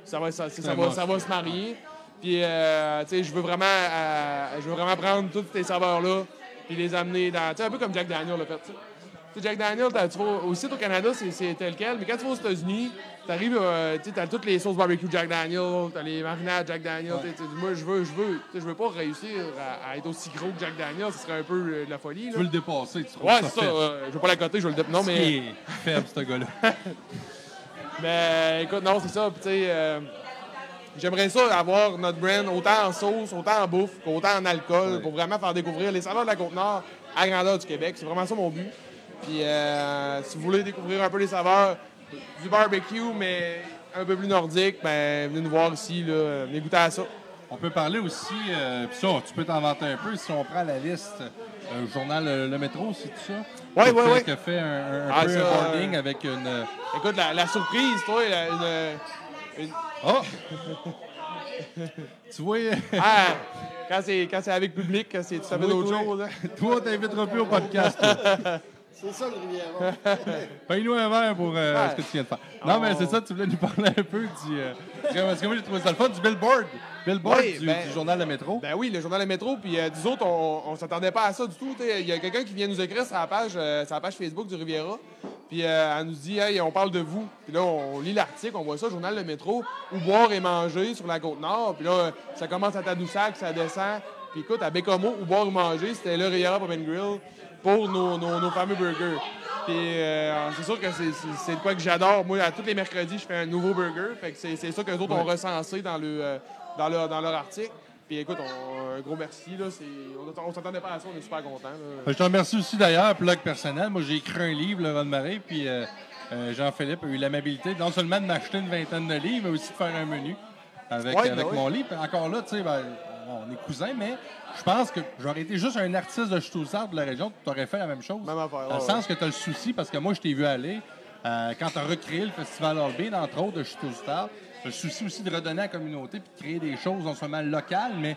ça, va, ça, ça, va, ça va se marier. Puis euh, tu sais, je veux vraiment euh, je veux vraiment prendre toutes ces saveurs-là puis les amener dans. Tu sais, un peu comme Jack Daniel l'a fait. tu Jack Daniel, tu vas, aussi au Canada, c'est tel quel. Mais quand tu vas aux États-Unis, t'arrives, euh, tu t'as toutes les sauces barbecue Jack Daniel, t'as les marinades Jack Daniel. tu sais, tu sais, Moi, je veux, je veux, tu je veux pas réussir à, à être aussi gros que Jack Daniel, ce serait un peu euh, de la folie. Tu Là. veux le dépasser, tu trouves Ouais, c'est ça. euh, je veux pas la coter, je veux le dé- Non, mais. Est faible, ce gars-là? Mais écoute, non, c'est ça. Puis, tu sais, euh, j'aimerais ça avoir notre brand autant en sauce, autant en bouffe, qu'autant en alcool, Ouais. pour vraiment faire découvrir les saveurs de la Côte-Nord à grandeur du Québec. C'est vraiment ça mon but. Puis, euh, si vous voulez découvrir un peu les saveurs du barbecue, mais un peu plus nordique, ben, venez nous voir ici, là, venez goûter à ça. On peut parler aussi, euh, puis ça, tu peux t'en vanter un peu, si on prend la liste, euh, le journal euh, Le Métro, c'est tout ça? Ouais, fait- ouais. Qui a fait un, un Ah, peu ça, un boarding euh, avec une... Écoute, la, la surprise, toi, la- une- une, Oh! tu vois, ah, quand c'est avec public, c'est à fait Oui, d'autres oui. choses. hein. toi, on t'invitera plus au podcast. C'est ça, le Riviera. Paye-nous un verre pour euh, Ouais. ce que tu viens de faire. Non, mais c'est ça, tu voulais nous parler un peu du. euh, parce que moi, j'ai trouvé ça le fun, du billboard. Billboard Oui, du, ben- du journal Le Métro. Ben oui, le journal Le Métro, puis euh, nous autres, on, on s'attendait pas à ça du tout. Il y a quelqu'un qui vient nous écrire sur la page, euh, sur la page Facebook du Riviera, puis euh, elle nous dit Hey, on parle de vous. Puis là, on lit l'article, on voit ça, journal Le Métro, où boire et manger sur la côte nord. Puis là, ça commence à Tadoussac, ça descend. Puis écoute, à Bécomo, où boire ou manger, c'était le Riviera and Grill pour nos, nos- nos fameux burgers. Puis euh, c'est sûr que c'est- de quoi que j'adore. Moi, à tous les mercredis, je fais un nouveau burger. Fait que c'est c'est ça que les autres ont recensé dans, le, euh, dans, leur, dans leur article. Puis écoute, on- un gros merci. Là, on on s'attendait pas à ça, on est super contents. Je te remercie aussi d'ailleurs, plug personnel. Moi, j'ai écrit un livre, Le Ron Marais, puis euh, euh, Jean-Philippe a eu l'amabilité non seulement de m'acheter une vingtaine de livres, mais aussi de faire un menu avec, Ouais, ben avec oui. mon livre. Encore là, tu sais, ben, on est cousins, mais je pense que j'aurais été juste un artiste de Château-Sard de la région, tu aurais fait la même chose. Même affaire, Dans le ouais, sens que tu as le souci, parce que moi, je t'ai vu aller euh, quand tu as recréé le Festival Bean, entre autres, de Château-Sard. Tu as le souci aussi de redonner à la communauté puis de créer des choses non seulement locales, mais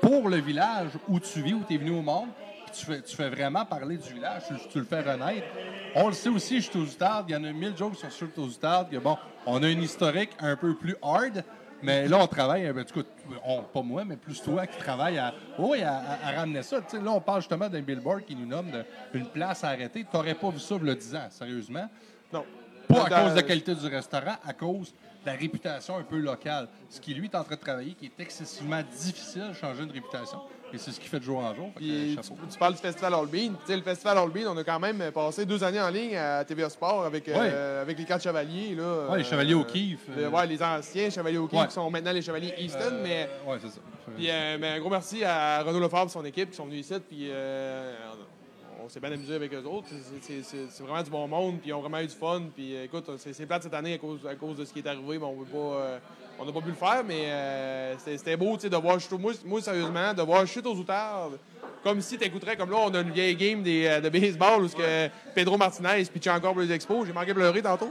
pour le village où tu vis, où tu es venu au monde. Tu fais, tu fais vraiment parler du village, tu, tu le fais renaître. On le sait aussi, Château-Sard, il y en a mille jokes sur Château-Sard. que Bon, on a une historique un peu plus hard, mais là, on travaille, ben, en tout cas, on- pas moi, mais plus toi qui travaille à, oui, à, à- à ramener ça. Là, on parle justement d'un billboard qui nous nomme de- une place à arrêter. Tu n'aurais pas vu ça a 10 ans, sérieusement? Non. Pas à cause de la qualité du restaurant, à cause de la réputation un peu locale. Ce qui, lui, est en train de travailler, qui est excessivement difficile de changer une réputation. Et c'est ce qu'il fait de jour en jour. Que, tu, tu parles du Festival All Bean. Tu sais, le Festival All Bean, on a quand même passé deux années en ligne à TVA Sport avec, euh, avec les quatre chevaliers. Là, Ouais, les chevaliers O'Keeffe, le- euh. ouais, les anciens chevaliers O'Keeffe Ouais. qui sont maintenant les chevaliers Easton. mais Euh, ouais, c'est ça. puis, euh, mais un gros merci à Renaud Lefebvre et son équipe qui sont venus ici. Puis, euh, on s'est bien amusé avec eux autres. C'est- vraiment du bon monde. Puis ils ont vraiment eu du fun. Puis euh, écoute, c'est c'est plate cette année à cause, à cause de ce qui est arrivé. Mais on veut pas. On n'a pas pu le faire, mais euh, c'était beau de voir Chute- moi, moi, sérieusement, de voir Chute aux outards. Comme si tu écouterais, comme là, on a une vieille game des, euh, de baseball où ce que Pedro Martinez pitchait encore pour les expos. J'ai manqué de pleurer tantôt.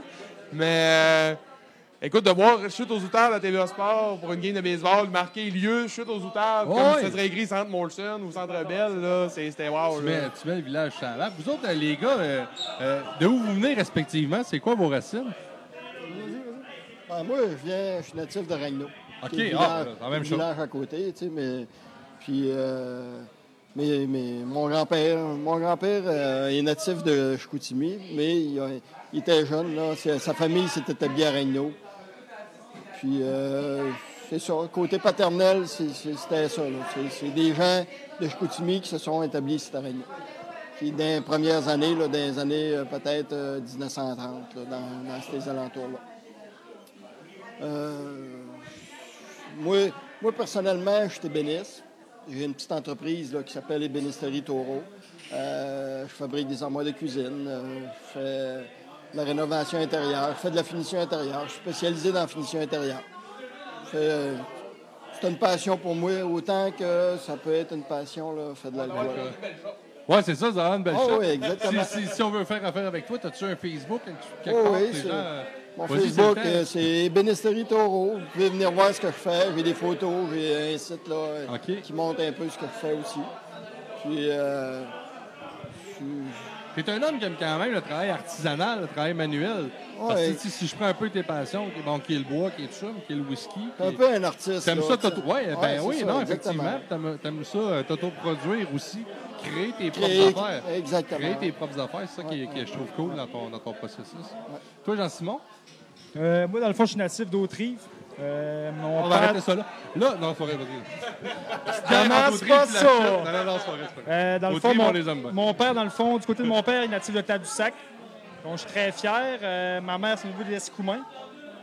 Mais euh, écoute, de voir Chute aux outards à TVA Sport pour une game de baseball, marquer lieu Chute aux outards, Ouais. comme ça serait écrit Centre Molson ou Centre Bell, là, c'était wow. Tu mets, tu mets le village map. Vous autres, euh, les gars, euh, de où vous venez respectivement? C'est quoi vos racines? Ben, moi, je viens, je suis natif de Ragno. OK, qui est le ah, village- la même le chose. village à côté, tu sais, mais... Puis, euh, mais, mais mon grand-père, mon grand-père euh, est natif de Chicoutimi, mais il, a- il était jeune, là. C'est- Sa famille s'est établie à Ragno. Puis, euh, c'est ça. Côté paternel, c'est- c'est- c'était ça, là. C'est- C'est des gens de Chicoutimi qui se sont établis ici à Ragno. Puis, dans les premières années, là, dans les années euh, peut-être euh, 1930, là, dans, dans ces alentours-là. Euh, moi, moi, personnellement, je suis ébéniste. J'ai une petite entreprise là, qui s'appelle Ébénisterie Taureau. Euh, je fabrique des armoires de cuisine. euh, je fais de la rénovation intérieure. Je fais de la finition intérieure. Je suis spécialisé dans la finition intérieure. Euh, c'est une passion pour moi, autant que ça peut être une passion, là, faire de l'alcool. Ouais, c'est ça, ça rend une belle Ah oui, exactement. Si, si- si on veut faire affaire avec toi, as-tu un Facebook? quelque Oh part, oui, les c'est- gens, Mon vas-y, c'est Facebook, le euh, c'est Ébénisterie Taureau. Vous pouvez venir voir ce que je fais. J'ai des photos, j'ai un site là, euh, OK. qui montre un peu ce que je fais aussi. Puis, euh, je suis- T'es un homme qui aime quand même le travail artisanal, le travail manuel. Parce que Ouais. si, si je prends un peu tes passions, qui est, bon, qui est le bois, qui est tout ça, qui est le whisky. un qui- peu un artiste. T'aimes là, ça, t'auto- ouais, ben Ouais, oui, c'est non, ça, effectivement. T'aimes, t'aimes ça, euh, t'auto-produire aussi, créer tes Créer- propres affaires. exactement. Créer tes propres affaires, c'est ça qui, est- Ouais, qui est, je trouve cool dans ton, dans ton processus. Toi, Jean-Simon, Euh, moi, dans le fond, je suis natif d'Autrive. Euh, mon on va arrêter ça là. Là, non, c'est pas vrai, vas-y. Commence pas ça! la. Non, non. Euh, dans le fond, mon, les mon père, dans le fond, du côté de mon père, il est natif de Tadoussac. Donc, je suis très fier. Euh, ma mère, c'est au niveau des Escoumins.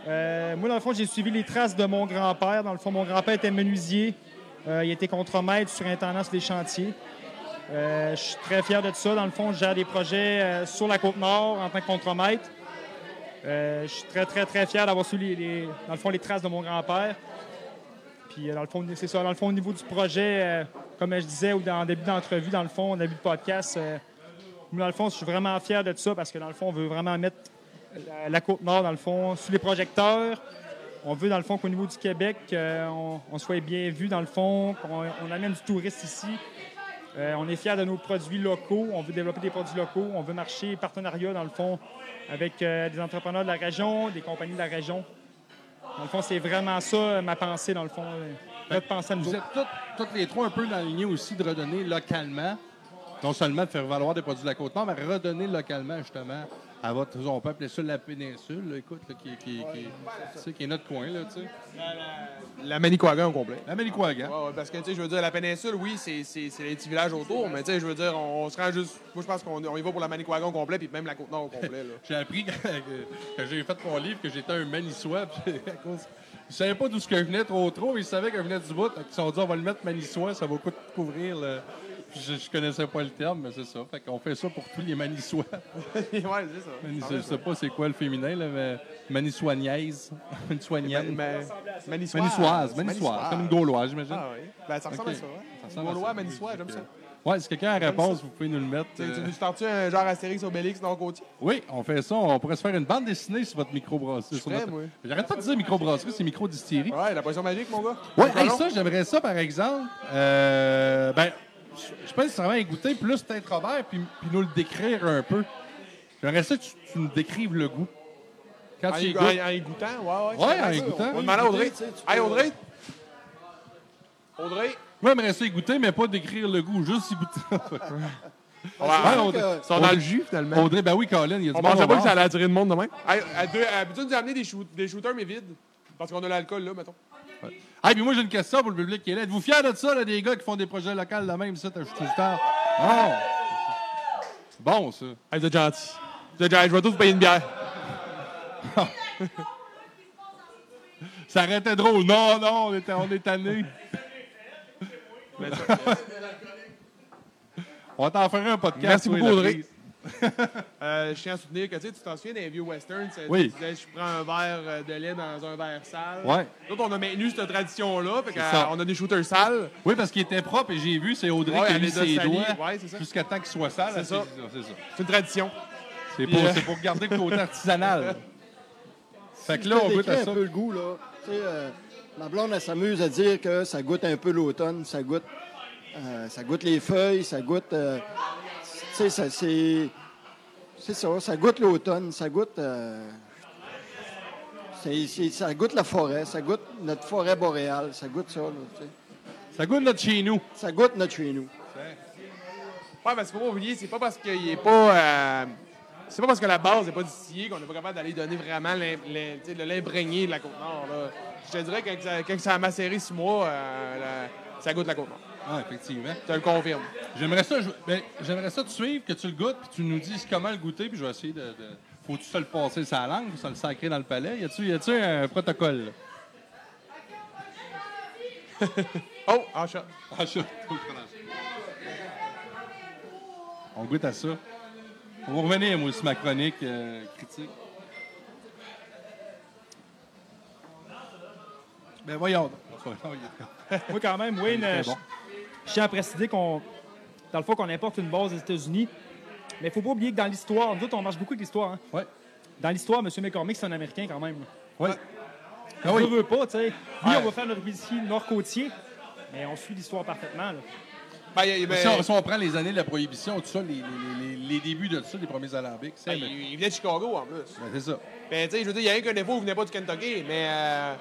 Moi, dans le fond, j'ai suivi les traces de mon grand-père. Dans le fond, mon grand-père était menuisier. Il était contremaître sur intendance des chantiers. Je suis très fier de ça. Dans le fond, gère des projets sur la Côte-Nord en tant que contremaître. Euh, je suis très, très, très fier d'avoir suivi, les, dans le fond, les traces de mon grand-père. Puis, euh, dans le fond, c'est ça. Dans le fond, au niveau du projet, euh, comme je disais en début d'entrevue, dans le fond, en début de podcast, euh, dans le fond, je suis vraiment fier de ça parce que, dans le fond, on veut vraiment mettre la, Côte-Nord, dans le fond, sous les projecteurs. On veut, dans le fond, qu'au niveau du Québec, on, soit bien vu, dans le fond, qu'on on amène du touriste ici. Euh, on est fiers de nos produits locaux. On veut développer des produits locaux. On veut marcher partenariat, dans le fond, avec euh, des entrepreneurs de la région, des compagnies de la région. Dans le fond, c'est vraiment ça euh, ma pensée, dans le fond. Notre pensée à nous Vous êtes toutes, toutes les trois un peu dans la lignée aussi de redonner localement, non seulement de faire valoir des produits de la Côte-Nord, mais redonner localement, justement, à votre, on peut appeler ça la péninsule, là, écoute, là, qui, qui, qui, est notre coin, là, tu sais. La Manicouagan au complet. La Manicouagan. Ouais, ouais, parce que, tu sais, je veux dire, la péninsule, oui, c'est les petits villages autour, mais, tu sais, je veux dire, on, on se rend juste. Moi, je pense qu'on on y va pour la Manicouagan au complet, puis même la Côte-Nord au complet, là. J'ai appris que j'ai fait mon livre que j'étais un Manissois. Puis à cause, ils ne savaient pas d'où ce que je venais trop trop, mais ils savaient que je venais du bout. Ils se sont dit on va le mettre Manissois, ça va coûter couvrir le. Je, je connaissais pas le terme, mais c'est ça. Fait qu'on fait ça pour tous les Manissois. ouais, c'est ça. Manis- je sais pas c'est quoi le féminin, là, mais Manissoignaise. Manissoignenne. Ma- Manissoise. Manissoise, Manissoise. Comme une Gauloise, j'imagine. Ah, oui. Ben, ça ressemble à ça, ouais. Ça ressemble à Gaulois. Manissois, j'aime ça. Ouais, si quelqu'un a la réponse, vous pouvez nous le mettre. Euh, Tu nous startes un genre Astérix Obélix dans le côtier? Oui, on fait ça. On pourrait se faire une bande dessinée sur votre microbrasserie. notre- moi. J'arrête pas de dire microbrasserie, c'est microdistillerie. Ouais, la potion magique, mon gars. Ouais, Pas hey, ça, j'aimerais ça, par exemple. Euh, ben, je pense que ça va goûter plus peut-être Robert, puis, puis nous le décrire un peu. J'aimerais ça que tu, tu nous décrives le goût. Quand En tu y y, goûtes. en, en y goûtant, ouais, ouais. Ouais, en y goûtant. On va demander à Audrey. Tu sais, tu Hey, Audrey. Audrey. Moi, j'aimerais ça y goûter, mais pas décrire le goût, juste y goûter. On Ouais, va- Audrey. que- Ils sont dans le jus, finalement. Audrey, ben oui, Colin, il y a du On monde pensait pas que ça allait attirer de monde demain. Hey, à deux, habitude d'amener des, shoot- des shooters, mais vides? Parce qu'on a l'alcool, là, mettons. Ah, puis moi, j'ai une question pour le public qui est là. Êtes-vous fiers de ça, là, des gars qui font des projets locaux de même, ça, t'as acheté du temps? Oh! Bon, ça. Hey, vous êtes gentil. Vous êtes gentil. Je vais tous vous payer une bière. Ça aurait été drôle. Non, non, on est, on est tannés. on va t'en faire un podcast. Merci beaucoup, Audrey. Euh, je tiens à soutenir que tu t'en souviens d'un vieux western. c'est- Oui. Tu disais, je prends un verre euh, de lait dans un verre sale. Ouais. Nous, on a maintenu cette tradition-là. Qu'on a des shooters sales. Oui, parce qu'il était propre et j'ai vu, c'est Audrey Ouais, qui a mis ses doigts Ouais, c'est ça. jusqu'à temps qu'il soit sale. C'est ça. C'est ça. C'est une tradition. C'est pour, Puis, euh, c'est pour garder le côté artisanal. fait que là, on goûte à ça. un peu le goût, là. Tu sais, euh, ma blonde, elle s'amuse à dire que ça goûte un peu l'automne, ça goûte, euh, ça goûte les feuilles, ça goûte... sais, ça, c'est... C'est ça, ça goûte l'automne, ça goûte... euh, c'est- ça goûte la forêt, ça goûte notre forêt boréale, ça goûte ça, là, tu sais. Ça goûte notre chez nous. Ça goûte notre chez nous. Ouais, parce qu'il faut pas oublier, c'est pas parce qu'il est pas. euh, c'est pas parce que la base n'est pas distillée qu'on n'est pas capable d'aller donner vraiment de l'imprégné de la Côte-Nord. Je te dirais que quand ça, quand ça a macéré six mois, euh, la- ça goûte la Côte-Nord. Ah, effectivement. Te le confirme. J'aimerais ça, je- ben, j'aimerais ça te suivre, que tu le goûtes, puis tu nous dises comment le goûter, puis je vais essayer de. de- Faut-tu se le passer sa langue, faut se le sacrer dans le palais? Y a-tu, y a-tu un protocole? Oh, en. Ah, je- On goûte à ça. On va revenir, moi, sur ma chronique euh, critique. Ben voyons. donc. Moi, quand même, Wayne, Très bon. Je tiens à préciser qu'on, dans le fond, qu'on importe une base des États-Unis. Mais il faut pas oublier que dans l'histoire, nous autres, on marche beaucoup avec l'histoire. hein. Ouais. Dans l'histoire, M. McCormick, c'est un Américain quand même. Oui. On Ah oui. ne veut pas, tu sais. Oui, Ouais. on va faire notre whisky nord-côtier, mais on suit l'histoire parfaitement. là. Ben, ben, Si on, si on prend les années de la prohibition, tout ça, les, les- les- les débuts de tout ça, les premiers alambics, ben, il- il venait de Chicago en plus. Ben, c'est ça. Ben, tu sais, je veux dire, il y a un qu'un défaut, il venait pas du Kentucky, mais. Euh,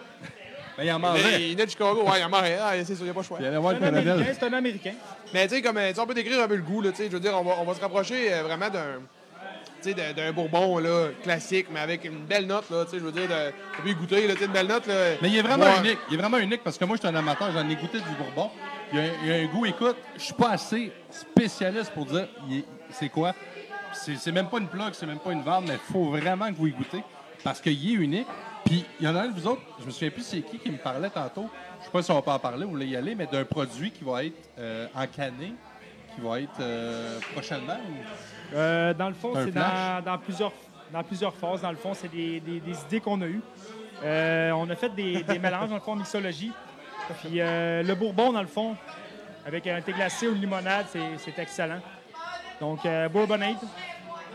Ben, il en il, mangeait. il venait de Chicago, ouais, il en mangeait. Ah, c'est sûr, il n'y a pas le choix. Il allait voir le C'est un Américain, colonel. c'est un Américain. Mais tu sais, comme euh, tu sais, on peut décrire un peu le goût, là, tu sais, je veux dire, on va, on va se rapprocher euh, vraiment d'un. tu sais, d'un- bourbon là, classique, mais avec une belle note, là, tu sais, je veux dire, de, tu peux y goûter, là, tu sais, une belle note. Là, Mais il est vraiment Moi, unique. Il est vraiment unique parce que moi, je suis un amateur, j'en ai goûté du bourbon. Il y a, un- il y a un goût, écoute, je suis pas assez spécialiste pour dire est- c'est quoi. C'est c'est même pas une plug, c'est même pas une vente, mais il faut vraiment que vous y goûtez parce qu'il est unique. Puis il y en a un de vous autres, je me souviens plus c'est qui qui me parlait tantôt. Je sais pas si on peut en parler, voulez y aller, mais d'un produit qui va être euh, encanné, qui va être euh, prochainement. ou- Euh, dans le fond, C'est dans, dans plusieurs, dans plusieurs phases. Dans le fond, c'est des, des- des idées qu'on a eues. Euh, on a fait des, des mélanges, dans le fond, en mixologie. Puis le bourbon, dans le fond, avec un thé glacé ou une limonade, c'est, c'est excellent. Donc, euh,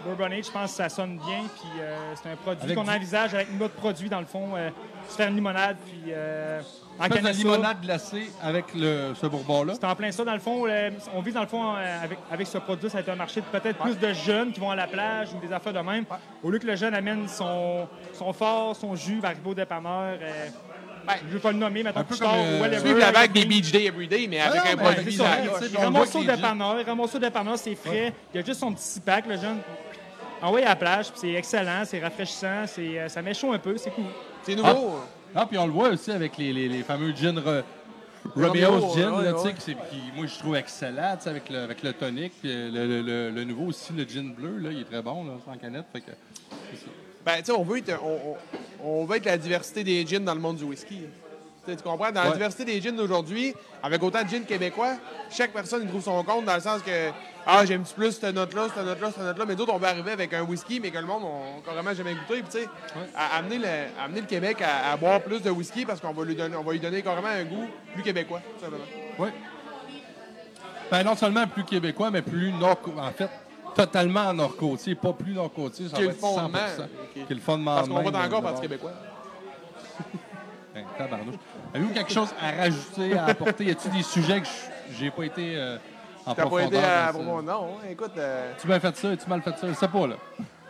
Bourbonade. Bourbonade, je pense que ça sonne bien. Puis euh, c'est un produit qu'on du- envisage avec notre produit, dans le fond, euh, se faire une limonade. Puis euh, Tu fais de la limonade glacée avec le, ce bourbon-là. C'est en plein ça. Dans le fond, euh, on vise dans le fond euh, avec, avec ce produit, ça va être un marché de peut-être plus de jeunes qui vont à la plage ou des affaires de même. Au lieu que le jeune amène son, son fort, son jus, va arriver au dépanneur. euh, je ne vais pas le nommer, maintenant Un peu plus tard, comme, euh. Suivre la vague des. Beach Day Everyday, mais avec Ah non, un mais produit c'est à ça, la tu coche. sais, Il on ramasse voit ça que au dépanneur, il ramasse ça au dépanneur, c'est frais. Il y a juste son petit pack, le jeune. Envoyé à la plage, puis c'est excellent, c'est rafraîchissant, c'est, euh, ça met chaud un peu, c'est cool. C'est nouveau. Ah, puis on le voit aussi avec les, les, les fameux gin re- Romeo, Romeo's Gin, ouais, là, ouais. tu sais, qui, c'est- qui, moi, je trouve excellent, tu sais, avec le, avec le tonic. Puis euh, le, le- le- le nouveau aussi, le gin bleu, là, il est très bon, là, sans canette. Fait que, Ben, tu sais, on veut être, on, on- on veut être la diversité des gins dans le monde du whisky. Sais, tu comprends? Dans la diversité des gins d'aujourd'hui, avec autant de gins québécois, chaque personne trouve son compte dans le sens que Ah, j'aime plus cette note-là, cette note-là, cette note-là? Mais d'autres, on veut arriver avec un whisky, mais que le monde n'a carrément jamais goûté. Puis, tu sais, amener, le, amener le Québec à, à boire plus de whisky parce qu'on va lui donner, on va lui donner carrément un goût plus québécois, tout simplement. Oui. Ben, non seulement plus québécois, mais plus nord En fait, totalement nord-côtier, pas plus nord-côtier. Ça va le être 100 fondement. Qui est le fondement Parce qu'on vote encore de- Parti de bord. québécois. Tabarnouche. Avez-vous quelque chose à rajouter, à apporter? Y a-t-il des sujets que je- j'ai pas été euh, en T'as pas profondeur? été à dans ça? Non, hein, écoute, euh, Tu bien fait ça, tu mal fait ça, je sais pas, là.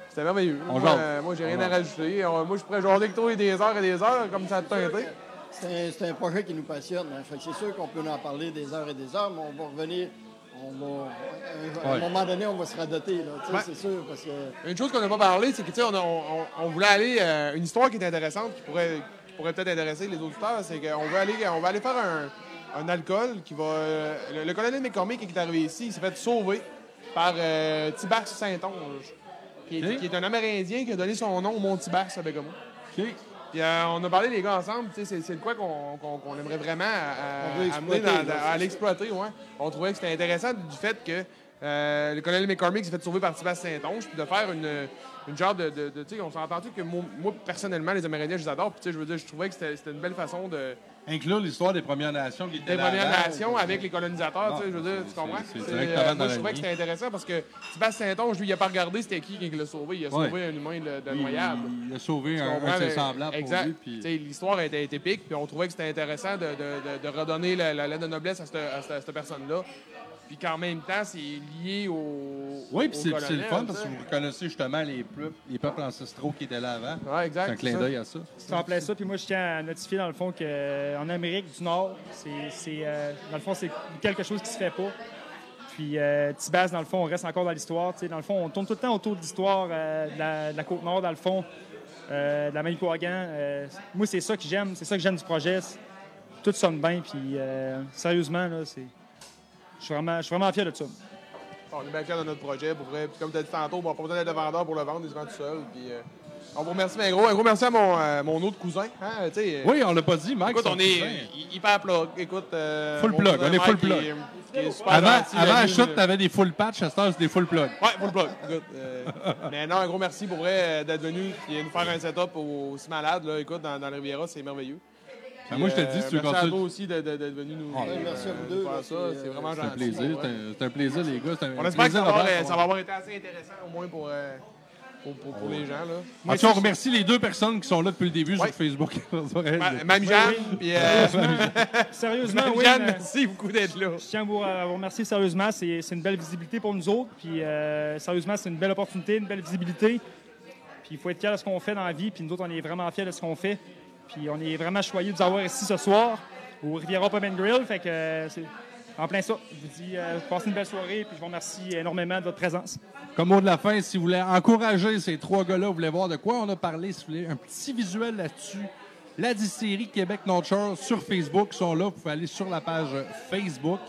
c'était merveilleux. On moi, jase. euh, moi, j'ai rien à rajouter. On- moi, je pourrais jaser avec toi des heures et des heures, comme ça a teinté. C'est un, c'est un projet qui nous passionne. hein. Fait que c'est sûr qu'on peut en parler des heures et des heures, mais on va revenir. On va, à un Ouais. moment donné, on va se radoter. là, tu sais, Ouais. C'est sûr. Parce que Une chose qu'on n'a pas parlé, c'est que, tu sais, on, a- on- on- on voulait aller. euh, une histoire qui est intéressante, qui pourrait, pourrait peut-être intéresser les auditeurs, c'est qu'on veut aller, on va aller faire un, un alcool qui va. le, le colonel McCormick qui est arrivé ici, il s'est fait sauver par euh, Saint-Onge, qui est, Ok. qui est un Amérindien qui a donné son nom au Mont Tibax à Bécomo. OK. Puis euh, on a parlé les gars ensemble, c'est, c'est de quoi qu'on, qu'on- qu'on aimerait vraiment à, On veut à- amener dans- dans- à l'exploiter. Ouais. On trouvait que c'était intéressant du fait que euh, le colonel McCormick s'est fait sauver par Sébastien Saint-Onge, puis de faire une, une genre de. de- de- tu sais, on s'est entendu que moi, moi, personnellement, les Amérindiens, je les adore, puis tu sais, je veux dire, je trouvais que c'était, une belle façon de. Inclure l'histoire des Premières Nations qui étaient des Premières. Nations avec les colonisateurs, Non, tu sais, je veux dire, tu c'est- comprends? directement euh, moi, je trouvais que c'était intéressant parce que Sébastien Saint-Onge, lui, il a pas regardé c'était qui qui l'a sauvé. Il a Ouais. sauvé un humain de, de Il, a sauvé un, un de ses mais- semblables exact. pour lui. Puis... L'histoire était épique, puis on trouvait que c'était intéressant de, redonner la, la de noblesse à cette, à cette- à cette personne-là. Puis qu'en même temps, c'est lié au. Oui, puis c'est c'est le fun tu parce que vous reconnaissez justement les, peuples- les peuples ancestraux qui étaient là avant. C'est exact. un clin ça. d'œil à ça. C'est en plein ça. Puis moi, je tiens à notifier, dans le fond, qu'en Amérique du Nord, c'est, c'est, euh, dans le fond, c'est quelque chose qui se fait pas. Puis euh, Tibas, dans le fond, on reste encore dans l'histoire. Tu sais, Dans le fond, on tourne tout le temps autour de l'histoire euh, de, la, de la Côte-Nord, dans le fond, euh, de la Manicouagan. Euh, moi, c'est ça que j'aime. C'est ça que j'aime du projet. C'est- Tout sonne bien. Puis euh, sérieusement, là, c'est... Je suis vraiment, je suis vraiment fier de ça. On est bien fiers de notre projet. Pour vrai. Puis comme tu as dit tantôt, on n'a pas besoin d'être le vendeur pour le vendre, il se vend tout seul. Puis, euh, on vous remercie, mais un gros, un gros merci à mon, euh, mon autre cousin. Hein, tu sais, Oui, on l'a pas dit, Mike. Écoute, on est cousin. hyper plug. Écoute, euh, Full plug, on est full plug. qui est- qui est super Avant, avant chute, là. t'avais des full patch, à cette heure, c'est des full plug. Ouais, full plug. Écoute, euh, mais non, un gros merci pour vrai euh, d'être venu et nous faire un setup au- aussi malade. Là. Écoute, dans, dans la Riviera, c'est merveilleux. Ben, moi, je te dis, si tu veux merci à continuer- toi aussi de- de- d'être venu nous, Ah, euh, merci à vous deux, faire ça. c'est, C'est euh, vraiment C'est un gentil. plaisir, ouais. c'est un- c'est un plaisir, les gars. C'est un On espère que ça va, avoir, ça va avoir été assez intéressant, au moins pour, euh, pour, pour- pour les gens. Là. En tout cas, on remercie les deux personnes qui sont là depuis le début Ouais. sur Facebook. Ma- Même Jeanne, puis euh, Sérieusement, Mme oui. Jeanne, merci beaucoup d'être là. Je tiens à vous, à vous remercier sérieusement. C'est c'est une belle visibilité pour nous autres. Puis, euh, sérieusement, c'est une belle opportunité, une belle visibilité. Puis, il faut être fier de ce qu'on fait dans la vie. Puis, nous autres, on est vraiment fiers de ce qu'on fait. Puis, on est vraiment choyés de vous avoir ici ce soir au Riviera Pub and Grill. Fait que euh, c'est en plein ça. Je vous dis, euh, passez une belle soirée. Puis, je vous remercie énormément de votre présence. Comme mot de la fin, si vous voulez encourager ces trois gars-là, vous voulez voir de quoi on a parlé, si vous voulez un petit visuel là-dessus, la distillerie Québec Notcher sur Facebook sont là. Vous pouvez aller sur la page Facebook.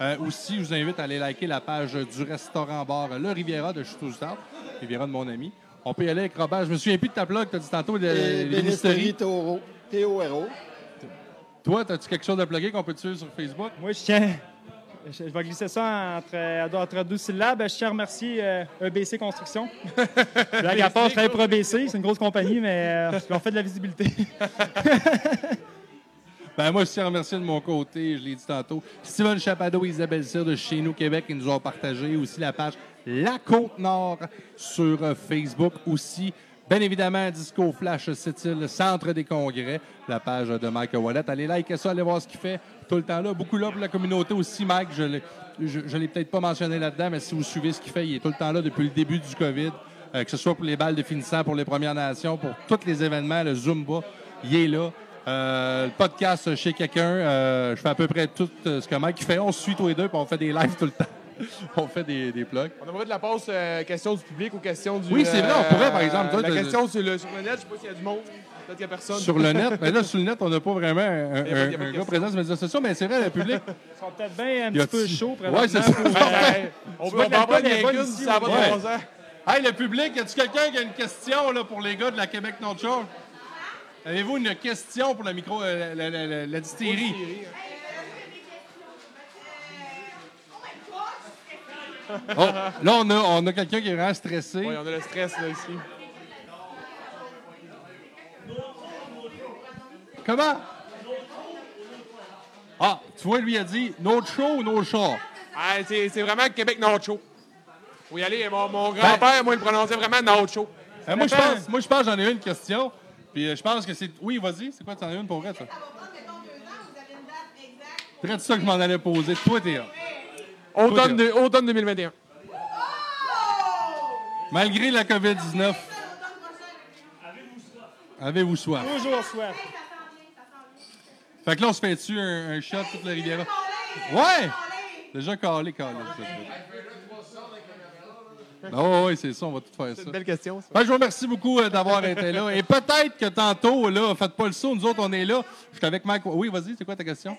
Euh, aussi, je vous invite à aller liker la page du restaurant-bar Le Riviera de Chutouzdard, Riviera de mon ami. On peut y aller avec Robert. Je me souviens plus de ta blog, tu as dit tantôt, de, distilleries. Toro, T-O-R-O. Toi, as-tu quelque chose à plugger qu'on peut te suivre sur Facebook? Moi, je tiens. Je, je vais glisser ça entre, entre deux syllabes. Je tiens à remercier euh, EBC Construction. Blague à part, je travaille pour EBC. C'est une grosse compagnie, mais euh, ils ont fait de la visibilité. Ben moi, je tiens à remercier de mon côté, je l'ai dit tantôt, Steven Chapado et Isabelle Cyr de chez nous Québec qui nous ont partagé aussi la page La Côte Nord sur Facebook aussi. Bien évidemment, Disco Flash, c'est le centre des congrès, la page de Mike Wallet. Allez liker ça, allez voir ce qu'il fait tout le temps là. Beaucoup là pour la communauté aussi, Mike. Je l'ai, l'ai peut-être pas mentionné là-dedans, mais si vous suivez ce qu'il fait, il est tout le temps là depuis le début du COVID. Euh, que ce soit pour les balles de finissant, pour les Premières Nations, pour tous les événements, le Zumba, il est là. Euh, le podcast chez quelqu'un, euh, je fais à peu près tout euh, ce que Mike fait. On se suit tous les deux, puis on fait des lives tout le temps. on fait des, des plugs. On aimerait de la pause euh, question du public ou question du. Oui, c'est vrai, on pourrait, par exemple, toi, la de- question sur le, sur le net, je sais pas s'il y a du monde. Peut-être qu'il y a personne. Sur le net, mais là, sur le net, on n'a pas vraiment un, un- Il y a pas- il y a un pas de gars question. présent sur les médias sociaux, mais c'est vrai, le public. Ils sont peut-être bien un Y petit peu chauds présentement. Ouais, c'est ça. pour, Ben, euh, on peut la prendre bonne ici, ça va ouais. de bon sens. Hey, le public, y a-tu quelqu'un qui a une question là, pour les gars de la Québec North Shore? Avez-vous une question pour la micro, euh, la, la- la- la distillerie? Oh, là, on a, on a quelqu'un qui est vraiment stressé. Oui, on a le stress là, ici. Comment? Ah, tu vois, lui il a dit no show ou no show. Ah, c'est c'est vraiment Québec Nacho. Faut y aller. Mon, mon grand-père, moi, il prononçait vraiment Nacho. Euh, moi, je pense, moi, je pense, j'en ai une question. Puis euh, je pense que c'est. Oui, vas-y. C'est quoi, t'en as une pour vrai, ça? C'est ça que je m'en allais poser. Toi, t'es là. Automne, de- automne 2021. Malgré la COVID-19, avez-vous soif? Toujours soif. Fait que là, on se fait dessus un, un shot toute la rivière? Ouais! Déjà calé, calé. Ah ouais, ouais, c'est ça, on va tout faire ça. C'est une belle question, ça. Que je vous remercie beaucoup euh, d'avoir été là. Et peut-être que tantôt, là, faites pas le saut, nous autres, on est là. Je suis avec Mike. Oui, vas-y, c'est quoi ta question?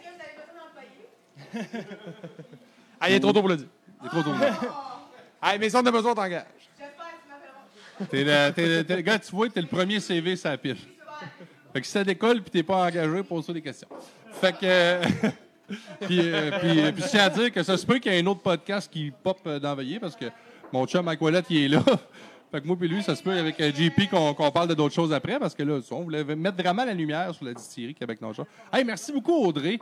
Ah, il est trop tôt pour le dire. C'est trop tôt. Ah, mais si on a besoin, on t'engage. T'es le, t'es le- t'es le gars, tu vois, t'es le premier CV sur la pile. Fait que si ça décolle puis t'es pas engagé, pose-toi des questions. Fait que. euh, puis, euh, puis, euh, puis je tiens à dire que ça se peut qu'il y ait un autre podcast qui pop euh, Veillée parce que mon chum Mike Wallet, il est là. Fait que moi puis lui, ça se peut avec euh, JP qu'on qu'on parle de d'autres choses après parce que là, on voulait mettre vraiment la lumière sur la distillerie Québec Nord. Hey, merci beaucoup Audrey,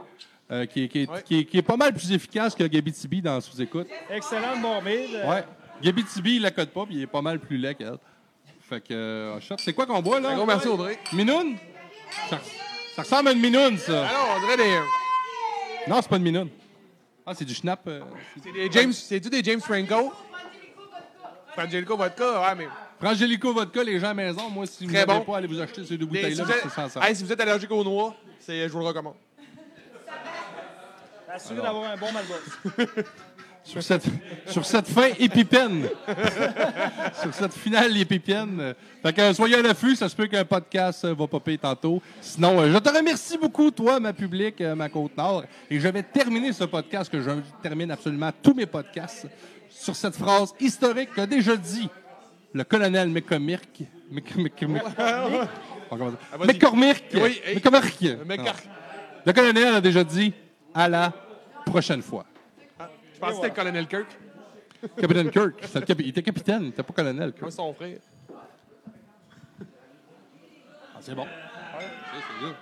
euh, qui, est- qui est- Ouais. qui est- qui est pas mal plus efficace que Gabi Tibi dans sous-écoute. Excellente bombée. de- Ouais. Gabi Tibi, il la code pas, puis il est pas mal plus laid qu'elle. Fait que, euh, shot. c'est quoi qu'on boit, là? Un gros merci, Audrey. Minoune? Ça, ça ressemble à une minoune, ça. Ah non, on dirait des. Non, c'est pas une minoune. Ah, c'est du schnapp. euh, C'est des James. C'est-tu des James Franco? Frangelico Vodka, ouais, mais. Frangelico Vodka, les gens à la maison, moi, si vous n'avez bon. pas, allez vous acheter ces deux des- si, bouteilles-là, vous êtes, que c'est sans hey, si vous êtes allergique aux noix, c'est- je vous le recommande. Assuré d'avoir un bon Malbox. Sur cette, sur cette fin épipène. sur cette finale épipène. euh, Fait que euh, soyez à l'affût, ça se peut qu'un podcast euh, va popper tantôt. Sinon, euh, je te remercie beaucoup, toi, ma public, ma Côte-Nord. Et je vais terminer ce podcast, que je termine absolument tous mes podcasts, sur cette phrase historique qu'a déjà dit le colonel McCormick. Ah, vas-y. McCormick. McCormick. Le colonel a déjà dit à la prochaine fois. Je pensais que c'était le colonel Kirk. Capitaine Kirk. C'était le capi- Il était capitaine, il était pas colonel. Kirk. Moi, son frère. Ah, c'est bon. C'est- c'est.